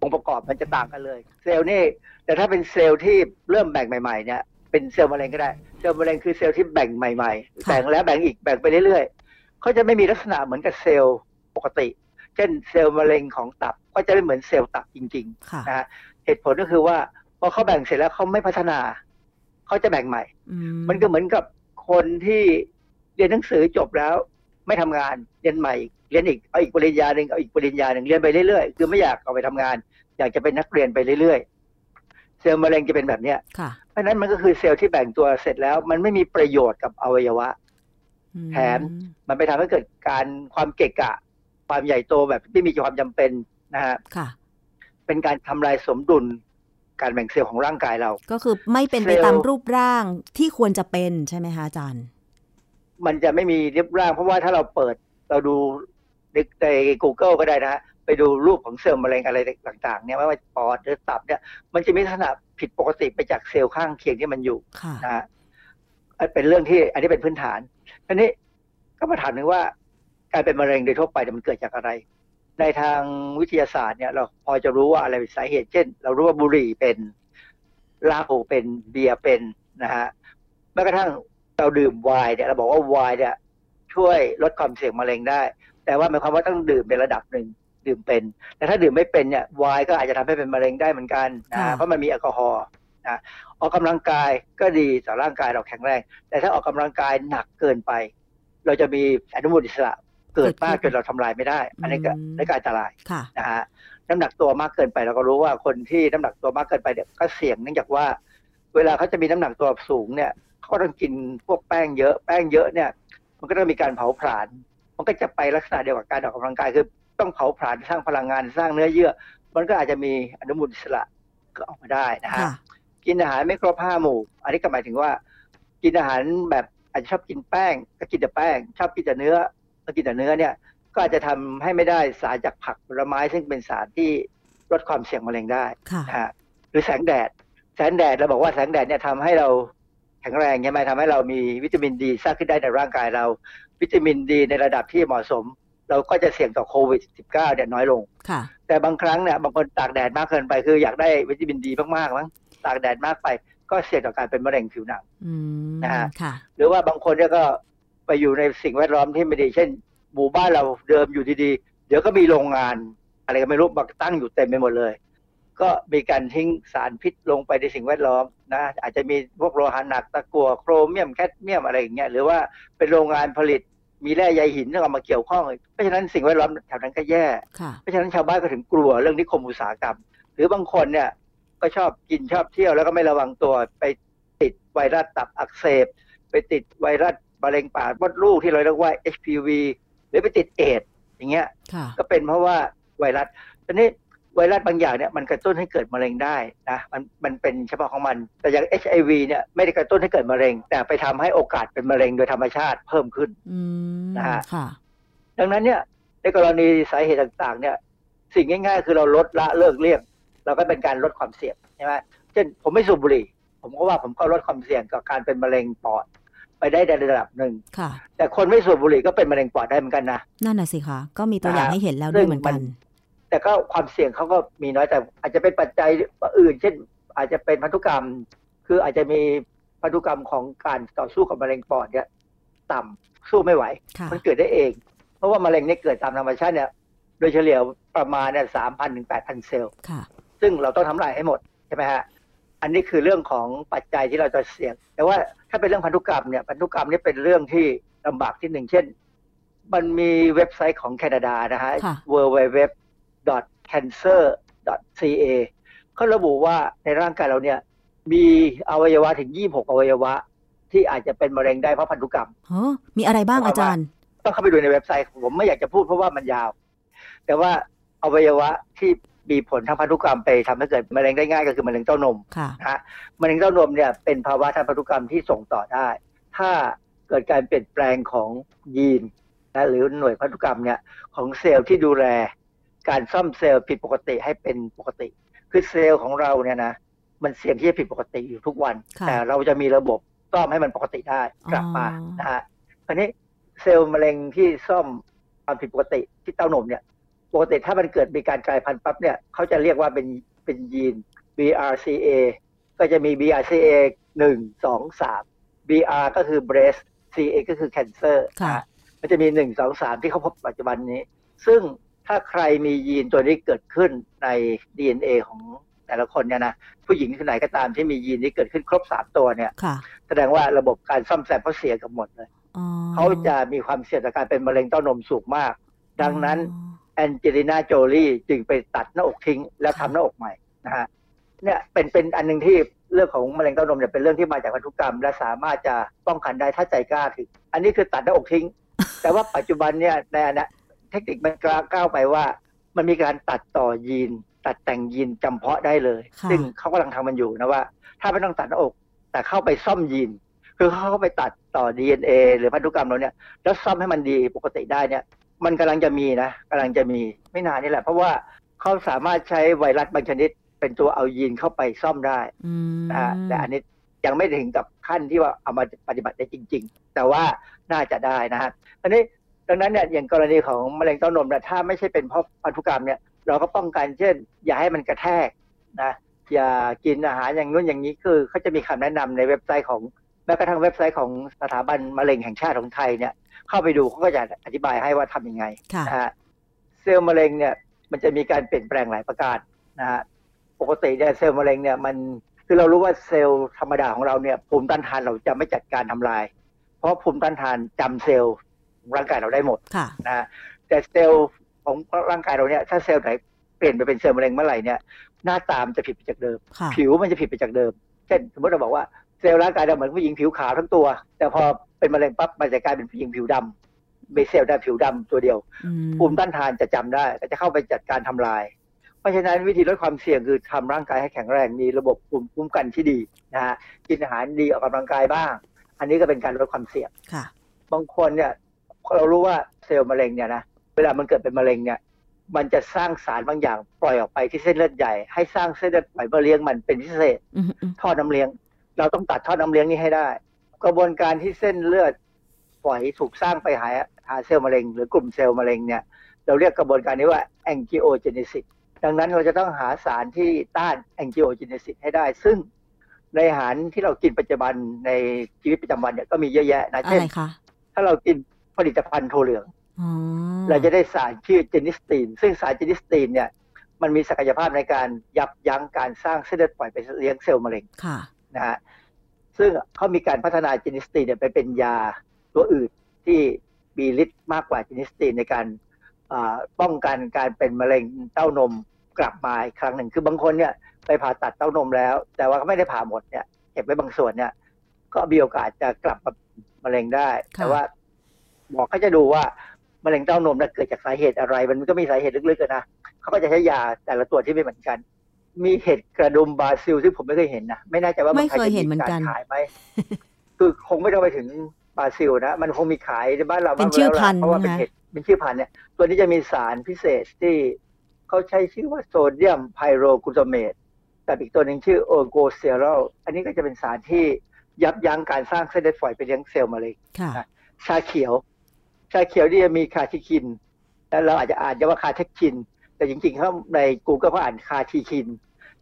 องค์ประกอบมันจะต่างกันเลย เซลล์นี่แต่ถ้าเป็นเซลล์ที่เริ่มแบ่งใหม่ๆเนี่ยเป็นเซลล์มะเร็งก็ได้ เซลล์มะเร็งคือเซลล์ที่แบ่งใหม่ๆ แบ่งแล้วแบ่งอีกแบ่งไปเรื่อยๆเขาจะไม่มีลักษณะเหมือนกับเซลล์ปกติ เช่นเซลล์มะเร็งของตับก็จะไม่เหมือนเซลล์ตับจริงค่ะๆนะฮะเหตุผลก็คือว่าพอเขาแบ่งเสร็จแล้วเขาไม่พัฒนาเขาจะแบ่งใหม่อืมันก็เหมือนกับคนที่เรียนหนังสือจบแล้ว ไม่ทำงานเรียนใหม่เรียนอีกเอาอีกปริญญาหนึ่งเอาอีกปริญญาหนึ่งเรียนไปเรื่อยๆคือไม่อยากเอาไปทำงาน อยากจะเป็นนักเรียนไปเรื่อยๆ เซลล์มะเร็งจะเป็นแบบเนี้ยค่ะเพราะฉะนั้นมันก็คือเซลล์ที่แบ่งตัวเสร็จแล้ว มันไม่มีประโยชน์กับอวัยวะอืแถมมันไปทำให้เกิดการความเกะกะ ความใหญ่โตแบบที่มีความจำเป็นนะฮะค่ะเป็นการทำลายสมดุลการแบ่งเซลล์ของร่างกายเรา ก็คือไม่เป็นไปเซลล์ตามรูปร่างที่ควรจะเป็นใช่ไหมคะอาจารย์ มันจะไม่มีเรียบร่าง เพราะว่าถ้าเราเปิดเราดูในใน Google ก็ได้นะฮะ ไปดูรูปของเซลล์มะเร็งอะไรต่างๆเนี่ยไม่ว่าปอดหรือตับเนี่ยมันจะมีลักษณะผิดปกติไปจากเซลล์ข้างเคียงที่มันอยู่ค่ะนะฮะอันเป็นเรื่องที่อันนี้เป็นพื้นฐานทีนี้ก็มาถามถึงว่าการเป็นมะเร็งโดยทั่วไปเนี่ยมันเกิดจากอะไร ในทางวิทยาศาสตร์เนี่ย เราพอจะรู้ว่าอะไรเป็นสาเหตุ เช่น เรารู้ว่าบุหรี่เป็นเหล้าเป็นเบียร์เป็นนะฮะแม้กระทั่งเราดื่มไวน์เนี่ยเราบอกว่าไวน์เนี่ยช่วยลดความเสี่ยงมะเร็งได้ แต่ว่าหมายความว่าต้องดื่มในระดับหนึ่ง ดื่มเป็น แต่ถ้าดื่มไม่เป็นเนี่ยไวน์ก็อาจจะทำให้เป็นมะเร็งได้เหมือนกันนะค่ะเพราะมันมีแอลกอฮอล์นะออกกำลังกายก็ดีต่อร่างกายเราแข็งแรง แต่ถ้าออกกำลังกายหนักเกินไป เราจะมีอนุมูลอิสระเกิดมากจนเราทำลายไม่ได้ อันนี้ก็อืมอันนี้ก็อันตรายค่ะนะฮะน้ำหนักตัวมากเกินไปเราก็รู้ว่าคนที่น้ำหนักตัวมากเกินไปเนี่ยก็เสี่ยงเนื่องจากว่า เวลาเขาจะมีน้ำหนักตัวสูงเนี่ยเขาก็ต้องกินพวกแป้งเยอะแป้งเยอะเนี่ย มันก็ต้องมีการเผาผลาญมันก็จะไปลักษณะเดียวกับการออกกำลังกายคือ ต้องเผาผลาญสร้างพลังงานสร้างเนื้อเยื่อ มันก็อาจจะมีอนุมูลอิสระก็ออกมาได้นะฮะค่ะกินอาหารไม่ครบห้าหมู่ อันนี้ก็หมายถึงว่า กินอาหารแบบอาจจะชอบกินแป้ง ก็กินแต่แป้ง ชอบกินแต่เนื้อ ก็กินแต่เนื้อเนี่ย ก็อาจจะทำให้ไม่ได้สารจากผักผลไม้ซึ่งเป็นสารที่ลดความเสี่ยงมะเร็งได้ค่ะนะฮะหรือแสงแดด แสงแดดเราบอกว่าแสงแดดเนี่ยทำให้เราแข็งแรงใช่ไหมทำให้เรามีวิตามินดีสร้างขึ้นได้ในร่างกายเรา วิตามินดีในระดับที่เหมาะสม เราก็จะเสี่ยงต่อโควิด -19 เนี่ยน้อยลงค่ะแต่บางครั้งเนี่ยบางคนตากแดดมากเกินไป คืออยากได้วิตามินดีมากๆมั้งตากแดดมากไป ก็เสี่ยงต่อการเป็นมะเร็งผิวหนังอืมนะฮะค่ะหรือว่าบางคนเนี่ยก็ไปอยู่ในสิ่งแวดล้อมที่ไม่ดี เช่นหมู่บ้านเราเดิมอยู่ดีๆ เดี๋ยวก็มีโรงงาน อะไรก็ไม่รู้มาตั้งอยู่เต็มไปหมดเลย ก็มีการทิ้งสารพิษลงไปในสิ่งแวดล้อมนะอาจจะมีพวกโลหะหนักตะกั่วโครเมียมแคดเมียมอะไรอย่างเงี้ยหรือว่าเป็นโรงงานผลิต มีแร่ใยหินที่เอามาเกี่ยวข้องเพราะฉะนั้นสิ่งแวดล้อมแถวนั้นก็แย่ค่ะเพราะฉะนั้นชาวบ้านก็ถึงกลัวเรื่องนิคมอุตสาหกรรม หรือบางคนเนี่ยก็ชอบกินชอบเที่ยวแล้วก็ไม่ระวังตัวไปติดไวรัสตับอักเสบ ไปติดไวรัสมะเร็งปากมดลูกที่เราเรียกว่า HPV หรือไปติดเอดส์อย่างเงี้ยค่ะก็เป็นเพราะว่าไวรัสทีนี้ ไวรัสบางอย่างเนี่ยมันกระตุ้นให้เกิดมะเร็งได้นะมันมันเป็นเฉพาะของมัน แต่อย่าง HIV เนี่ยไม่ได้กระตุ้นให้เกิดมะเร็ง แต่ไปทำให้โอกาสเป็นมะเร็งโดยธรรมชาติเพิ่มขึ้นอืมนะฮะค่ะดังนั้นเนี่ยในกรณีสาเหตุต่างๆ เนี่ย สิ่งง่าย ๆ คือเราลดละเลิกเลี่ยงเราก็เป็นการลดความเสี่ยงใช่ไหมเช่นผมไม่สูบบุหรี่ ผมก็ว่าผมก็ลดความเสี่ยงกับการเป็นมะเร็งปอดไปได้ในระดับหนึ่งค่ะแต่คนไม่สูบบุหรี่ก็เป็นมะเร็งปอดได้เหมือนกันนะนั่นน่ะสิคะก็มีตัวอย่างนะฮะให้เห็นแล้วด้วยเหมือนกัน แต่ก็ความเสี่ยงเขาก็มีน้อยแต่อาจจะเป็นปัจจัยอื่น เช่น อาจจะเป็นพันธุกรรม คืออาจจะมีพันธุกรรมของการต่อสู้กับมะเร็งปอดเนี่ยต่ำสู้ไม่ไหวค่ะมันเกิดได้เอง เพราะว่ามะเร็งเนี่ยเกิดตามธรรมชาติเนี่ยโดยเฉลี่ยประมาณเนี่ยสามพันถึงแปดพันเซลล์ค่ะซึ่งเราต้องทำลายให้หมดใช่ไหมฮะออันนี้คือเรื่องของปัจจัยที่เราจะเสี่ยง แต่ว่าถ้าเป็นเรื่องพันธุกรรมเนี่ยพันธุกรรมนี่เป็นเรื่องที่ลำบากที่หนึ่งเช่น มันมีเว็บไซต์ของแคนาดานะฮะค่ะ www cancer ca เขาระบุว่าในร่างกายเราเนี่ยมีอวัยวะถึง 26 อวัยวะ ที่อาจจะเป็นมะเร็งได้เพราะพันธุกรรมเฮ้อมีอะไรบ้างอาจารย์ ต้องเข้าไปดูในเว็บไซต์ผมไม่อยากจะพูดเพราะว่ามันยาว แต่ว่าอวัยวะที่มีผลทางพันธุกรรมไปทำให้เกิดมะเร็งได้ง่ายก็คือมะเร็งเต้านมค่ะนะฮะมะเร็งเต้านมเนี่ยเป็นภาวะทางพันธุกรรมที่ส่งต่อได้ ถ้าเกิดการเปลี่ยนแปลงของยีนนะหรือหน่วยพันธุกรรมเนี่ยของเซลล์ที่ดูแล การซ่อมเซลล์ผิดปกติให้เป็นปกติ คือเซลล์ของเราเนี่ยนะมันเสี่ยงที่จะผิดปกติอยู่ทุกวันค่ะแต่เราจะมีระบบซ่อมให้มันปกติได้กลับมาอ๋อนะฮะคราวนี้เซลล์มะเร็งที่ซ่อมความผิดปกติที่เต้านมเนี่ยปกติถ้ามันเกิดมีการกลายพันธุ์ปั๊บเนี่ยเขาจะเรียกว่าเป็นเป็นยีน BRCA ก็จะมี BRCA หนึ่งสองสาม BR ก็คือ breast CA ก็คือ cancer ค่ะนะฮะมันจะมีหนึ่งสองสามที่เขาพบปัจจุบันนี้ ซึ่ง ถ้าใครมียีนตัวนี้เกิดขึ้นใน DNA ของแต่ละคนเนี่ยนะผู้หญิงคนไหนก็ตามที่มียีนนี้เกิดขึ้นครบสามตัวเนี่ยค่ะแสดงว่าระบบการซ่อมแซมเขาเสียกับหมดเลยอ๋อเขาจะมีความเสี่ยงต่อการเป็นมะเร็งเต้านมสูงมาก ดังนั้นอ๋อแอนเจลิน่าโจลีจึงไปตัดหน้าอกทิ้ง แล้วทำหน้าอกใหม่นะฮะเนี่ยเป็นเป็นอันหนึ่งที่เรื่องของมะเร็งเต้านมเนี่ยเป็นเรื่องที่มาจากพันธุกรรม และสามารถจะป้องกันได้ถ้าใจกล้าถึง อันนี้คือตัดหน้าอกทิ้ง แต่ว่าปัจจุบันเนี่ยในอนะเทคนิคมันก้าวไปว่า มันมีการตัดต่อยีน ตัดแต่งยีนจำเพาะได้เลยค่ะซึ่งเขากำลังทำมันอยู่นะว่า ถ้าไม่ต้องตัดหน้าอก แต่เข้าไปซ่อมยีน คือเขาเข้าไปตัดต่อ DNA หรือพันธุกรรมเราเนี่ยแล้วซ่อมให้มันดีปกติได้เนี่ย มันกำลังจะมีนะกำลังจะมีไม่นานนี่แหละ เพราะว่าเขาสามารถใช้ไวรัสบางชนิด เป็นตัวเอายีนเข้าไปซ่อมได้อืมนะฮะแต่อันนี้ยังไม่ถึงกับขั้นที่ว่าเอามาปฏิบัติได้จริง ๆ แต่ว่าน่าจะได้นะฮะอันนี้ ดังนั้นเนี่ยอย่างกรณีของมะเร็งเต้านมเนี่ยถ้าไม่ใช่เป็นเพราะพันธุกรรมเนี่ยเราก็ป้องกันเช่น อย่าให้มันกระแทกนะอย่ากินอาหารอย่างนู้นอย่างนี้คือเขาจะมีคำแนะนำในเว็บไซต์ของแม้กระทั่งเว็บไซต์ของสถาบันมะเร็งแห่งชาติของไทยเนี่ย เข้าไปดูเขาก็จะอธิบายให้ว่าทำยังไงค่ะนะฮะเซลล์มะเร็งเนี่ยมันจะมีการเปลี่ยนแปลงหลายประการนะฮะปกติเนี่ยเซลล์มะเร็งเนี่ยมันคือเรารู้ว่าเซลล์ธรรมดาของเราเนี่ยภูมิต้านทานเราจะไม่จัดการทำลาย เพราะภูมิต้านทานจำเซลล์ของ ร่างกายเราได้หมดค่ะนะฮะแต่เซลล์ของร่างกายเราเนี่ยถ้าเซลล์ไหนเปลี่ยนไปเป็นเซลล์มะเร็งเมื่อไหร่เนี่ยหน้าตามันจะผิดไปจากเดิมค่ะผิวมันจะผิดไปจากเดิม เช่นสมมติเราบอกว่าเซลล์ร่างกายเราเหมือนผู้หญิงผิวขาวทั้งตัว แต่พอเป็นมะเร็งปั๊บมันจะกลายเป็นผู้หญิงผิวดำเป็นเซลล์ได้ผิวดำตัวเดียวอืมภูมิต้านทานจะจำได้ก็จะเข้าไปจัดการทำลาย เพราะฉะนั้นวิธีลดความเสี่ยงคือทำร่างกายให้แข็งแรงมีระบบภูมิคุ้มกันที่ดีนะฮะกินอาหารดีออกกำลังกายบ้าง อันนี้ก็เป็นการลดความเสี่ยงค่ะบางคนเนี่ย เรารู้ว่าเซลล์มะเร็งเนี่ยนะเวลามันเกิดเป็นมะเร็งเนี่ยมันจะสร้างสารบางอย่างปล่อยออกไปที่เส้นเลือดใหญ่ ให้สร้างเส้นเลือดฝอยเพื่อเลี้ยงมันเป็นพิเศษอืมอืมท่อน้ำเลี้ยง เราต้องตัดท่อน้ำเลี้ยงนี้ให้ได้ กระบวนการที่เส้นเลือดฝอยถูกสร้างไปหาหาเซลล์มะเร็ง หรือกลุ่มเซลล์มะเร็งเนี่ยเราเรียกกระบวนการนี้ว่า angiogenesis ดังนั้นเราจะต้องหาสารที่ต้าน angiogenesis ให้ได้ ซึ่งในอาหารที่เรากินปัจจุบันในชีวิตประจำวันเนี่ยก็มีเยอะแยะนะอะเช่นไรคะถ้าเรากิน ผลิตภัณฑ์โทเหลืองอ๋อเราจะได้สารชื่อเจนิสตีน ซึ่งสารเจนิสตีนเนี่ยมันมีศักยภาพในการยับยั้งการสร้างเส้นเลือดฝอยไปเลี้ยงเซลล์มะเร็งค่ะนะฮะซึ่งเขามีการพัฒนาเจนิสตีนเนี่ยไปเป็นยาตัวอื่นที่มีฤทธิ์มากกว่าเจนิสตีนในการอ่าป้องกันการเป็นมะเร็งเต้านมกลับมาอีกครั้งหนึ่งคือบางคนเนี่ยไปผ่าตัดเต้านมแล้ว แต่ว่าเขาไม่ได้ผ่าหมดเนี่ยเก็บไว้บางส่วนเนี่ย ก็มีโอกาสจะกลับมามะเร็งได้ค่ะแต่ว่า หมอเขาจะดูว่ามะเร็งเต้านมเนี่ยเกิดจากสาเหตุอะไร มันก็มีสาเหตุลึกๆอะนะเขาก็จะใช้ยาแต่ละตัวที่ไม่เหมือนกัน มีเห็ดกระดุมบราซิลซึ่งผมไม่เคยเห็นนะไม่แน่ใจว่าไม่มืองทเคยเห็นเหมือนกันจะารขายไหมคือคงไม่ต้องไปถึงบราซิลนะมันคงมีขายในบ้านเราเป็นบ้างชื่อแล้วล่ะพันธุ์เพราะว่าเป็นนะคะเห็ดเป็นชื่อพันธุ์เนี่ย ตัวนี้จะมีสารพิเศษที่เขาใช้ชื่อว่า sodium pyroglutamate กับอีกตัวหนึ่งชื่อ ergosterol อันนี้ก็จะเป็นสารที่ยับยั้งการสร้างเส้นเลือดฝอยไปเลี้ยงเซลล์มะเร็งค่ะชาเขียว ชาเขียวนี่จะมี catechin แล้วเราอาจจะอ่านว่า catechin แต่จริงๆเขาใน Google เขาอ่าน catechin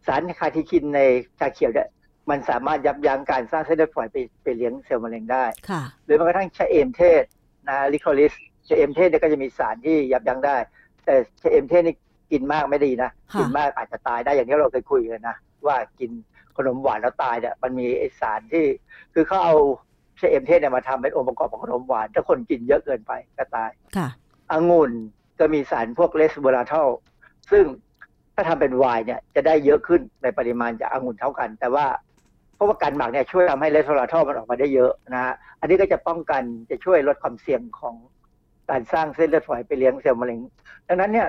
สาร catechin ในชาเขียวเนี่ยมันสามารถยับยั้งการสร้างเส้นเลือดฝอยไปไปเลี้ยงเซลล์มะเร็งได้ค่ะหรือแม้กระทั่งชะเอมเทศนะลิโคลิสชะเอมเทศเนี่ยก็จะมีสารที่ยับยั้งได้ แต่ชะเอมเทศนี่กินมากไม่ดีนะค่ะกินมากอาจจะตายได้อย่างที่เราเคยคุยกันนะ ว่ากินขนมหวานแล้วตายเนี่ยมันมีไอสารที่ คือเขาเอา เชเอมเทศเนี่ยมาทำเป็นองค์ประกอบของขนมหวาน ถ้าคนกินเยอะเกินไปก็ตาย ค่ะองุ่นก็มีสารพวกเลสเบอราทอลซึ่งถ้าทำเป็นไวน์เนี่ยจะได้เยอะขึ้นในปริมาณจากองุ่นเท่ากัน แต่ว่าเพราะว่าการหมักเนี่ยช่วยทำให้เลสเบอราทอลมันออกมาได้เยอะนะฮะอันนี้ก็จะป้องกันจะช่วยลดความเสี่ยงของการสร้างเส้นเลือดฝอยไปเลี้ยงเซลล์มะเร็ง ดังนั้นเนี่ย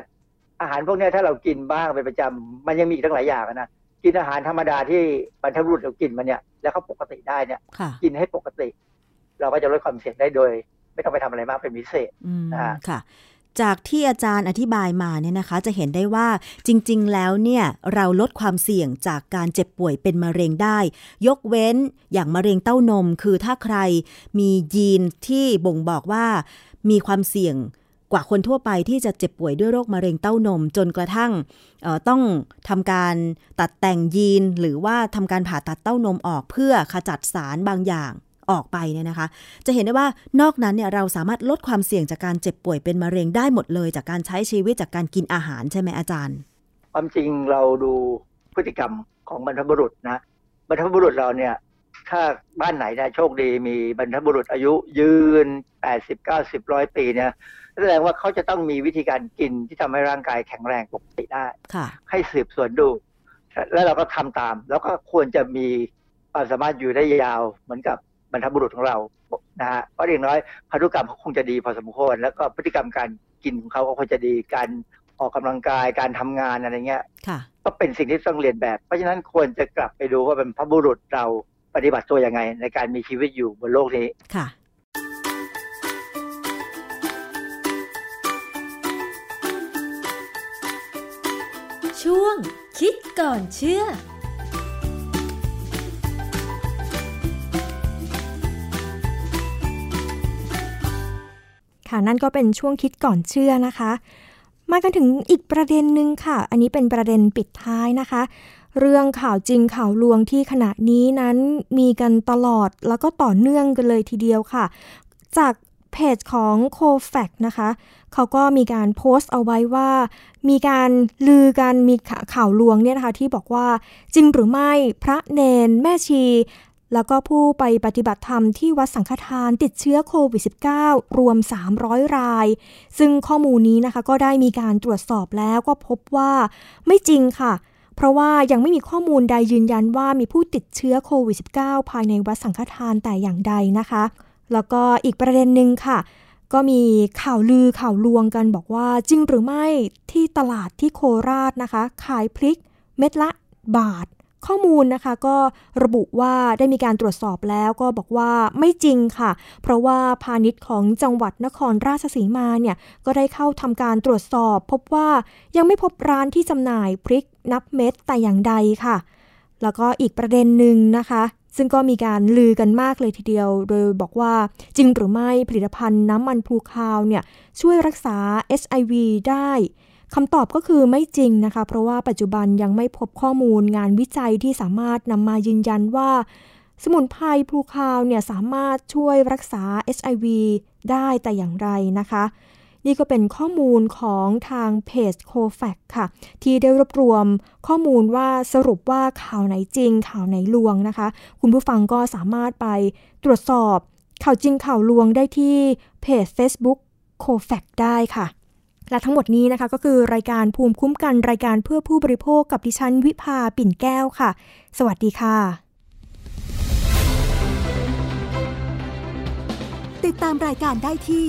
อาหารพวกเนี้ยถ้าเรากินบ้างเป็นประจำมันยังมีอีกตั้งหลายอย่างอะนะ กินอาหารธรรมดาที่บรรพบุรุษเรากินมาเนี่ยแล้วเขาปกติได้เนี่ย ค่ะ กินให้ปกติ เราก็จะลดความเสี่ยงได้โดย ไม่ต้องไปทำอะไรมากเป็นพิเศษอืมนะฮะ ค่ะ จากที่อาจารย์อธิบายมาเนี่ยนะคะ จะเห็นได้ว่าจริง ๆ แล้วเนี่ยเราลดความเสี่ยงจากการเจ็บป่วยเป็นมะเร็งได้ ยกเว้นอย่างมะเร็งเต้านม คือถ้าใครมียีนที่บ่งบอกว่ามีความเสี่ยง กว่าคนทั่วไปที่จะเจ็บป่วยด้วยโรคมะเร็งเต้านม จนกระทั่งออต้องทำการตัดแต่งยีน หรือว่าทำการผ่าตัดเต้านมออกเพื่อขจัดสารบางอย่างออกไปเนี่ยนะคะ จะเห็นได้ว่านอกนั้นเนี่ยเราสามารถลดความเสี่ยงจากการเจ็บป่วยเป็นมะเร็งได้หมดเลย จากการใช้ชีวิตจากการกินอาหารใช่ไหมอาจารย์ ความจริงเราดูพฤติกรรมของบรรพบุรุษนะบรรพบุรุษเราเนี่ยถ้าบ้านไหนนี่ยโชคดีมีบรรพบุรุษอายุยืน 80 90ร้อยปีเนี่ย แสดงว่าเขาจะต้องมีวิธีการกินที่ทำให้ร่างกายแข็งแรงปกติได้ค่ะให้สืบสวนดู แล้วเราก็ทำตาม แล้วก็ควรจะมีความสามารถอยู่ได้ยาวเหมือนกับบรรพบุรุษของเรานะฮะเพราะอย่างน้อยพันธุกรรมเขาคงจะดีพอสมควร แล้วก็พฤติกรรมการกินของเขาก็คงจะดีการออกกำลังกายการทำงานอะไรเงี้ยค่ะก็เป็นสิ่งที่ต้องเรียนแบบ เพราะฉะนั้นควรจะกลับไปดูว่าเป็นพระบุรุษเราปฏิบัติตัวยังไง ในการมีชีวิตอยู่บนโลกนี้ค่ะ ง คิดก่อนเชื่อค่ะนั่นก็เป็นช่วงคิดก่อนเชื่อนะคะ มากันถึงอีกประเด็นหนึ่งค่ะ อันนี้เป็นประเด็นปิดท้ายนะคะ เรื่องข่าวจริงข่าวลวงที่ขณะนี้นั้นมีกันตลอดแล้วก็ต่อเนื่องกันเลยทีเดียวค่ะ จากเพจของ c o f a c นะคะ เขาก็มีการโพสต์เอาไว้ว่า มีการลือกันมีข่าวลวงเนี่ยนะคะที่บอกว่าจริงหรือไม่พระเนน แม่ชี แล้วก็ผู้ไปปฏิบัติธรรมที่วัดสังฆทานติดเชื้อโควิด -19 รวม 300 ราย ซึ่งข้อมูลนี้นะคะก็ได้มีการตรวจสอบแล้วก็พบว่าไม่จริงค่ะเพราะว่ายังไม่มีข้อมูลใดยืนยันว่ามีผู้ติดเชื้อโควิด -19 ภายในวัดสังฆทานแต่อย่างใดนะคะ แล้วก็อีกประเด็นหนึ่งค่ะ ก็มีข่าวลือข่าวลวงกันบอกว่าจริงหรือไม่ที่ตลาดที่โคราชนะคะ ขายพริกเม็ดละบาท ข้อมูลนะคะก็ระบุว่าได้มีการตรวจสอบแล้วก็บอกว่าไม่จริงค่ะ เพราะว่าพาณิชย์ของจังหวัดนครราชสีมาเนี่ยก็ได้เข้าทำการตรวจสอบ พบว่ายังไม่พบร้านที่จำหน่ายพริกนับเม็ดแต่อย่างใดค่ะ แล้วก็อีกประเด็นหนึ่งนะคะ ซึ่งก็มีการลือกันมากเลยทีเดียว โดยบอกว่าจริงหรือไม่ผลิตภัณฑ์น้ำมันพลูคาวเนี่ยช่วยรักษา HIV ได้คำตอบก็คือไม่จริงนะคะ เพราะว่าปัจจุบันยังไม่พบข้อมูลงานวิจัยที่สามารถนำมายืนยันว่า สมุนไพรพลูคาวเนี่ยสามารถช่วยรักษา HIV ได้แต่อย่างไรนะคะ นี่ก็เป็นข้อมูลของทางเพจ c o f a c ค่ะ ที่ได้รวบรวมข้อมูลว่าสรุปว่าข่าวไหนจริง ข่าวไหนลวงนะคะ คุณผู้ฟังก็สามารถไปตรวจสอบข่าวจริงข่าวลวงได้ที่เพจ Facebook c o f a c ได้ค่ะและทั้งหมดนี้นะคะก็คือรายการภูมิคุ้มกันรายการเพื่อผู้บริโภคกับดิฉันวิภาปิ่นแก้วค่ะ สวัสดีค่ะ ติดตามรายการได้ที่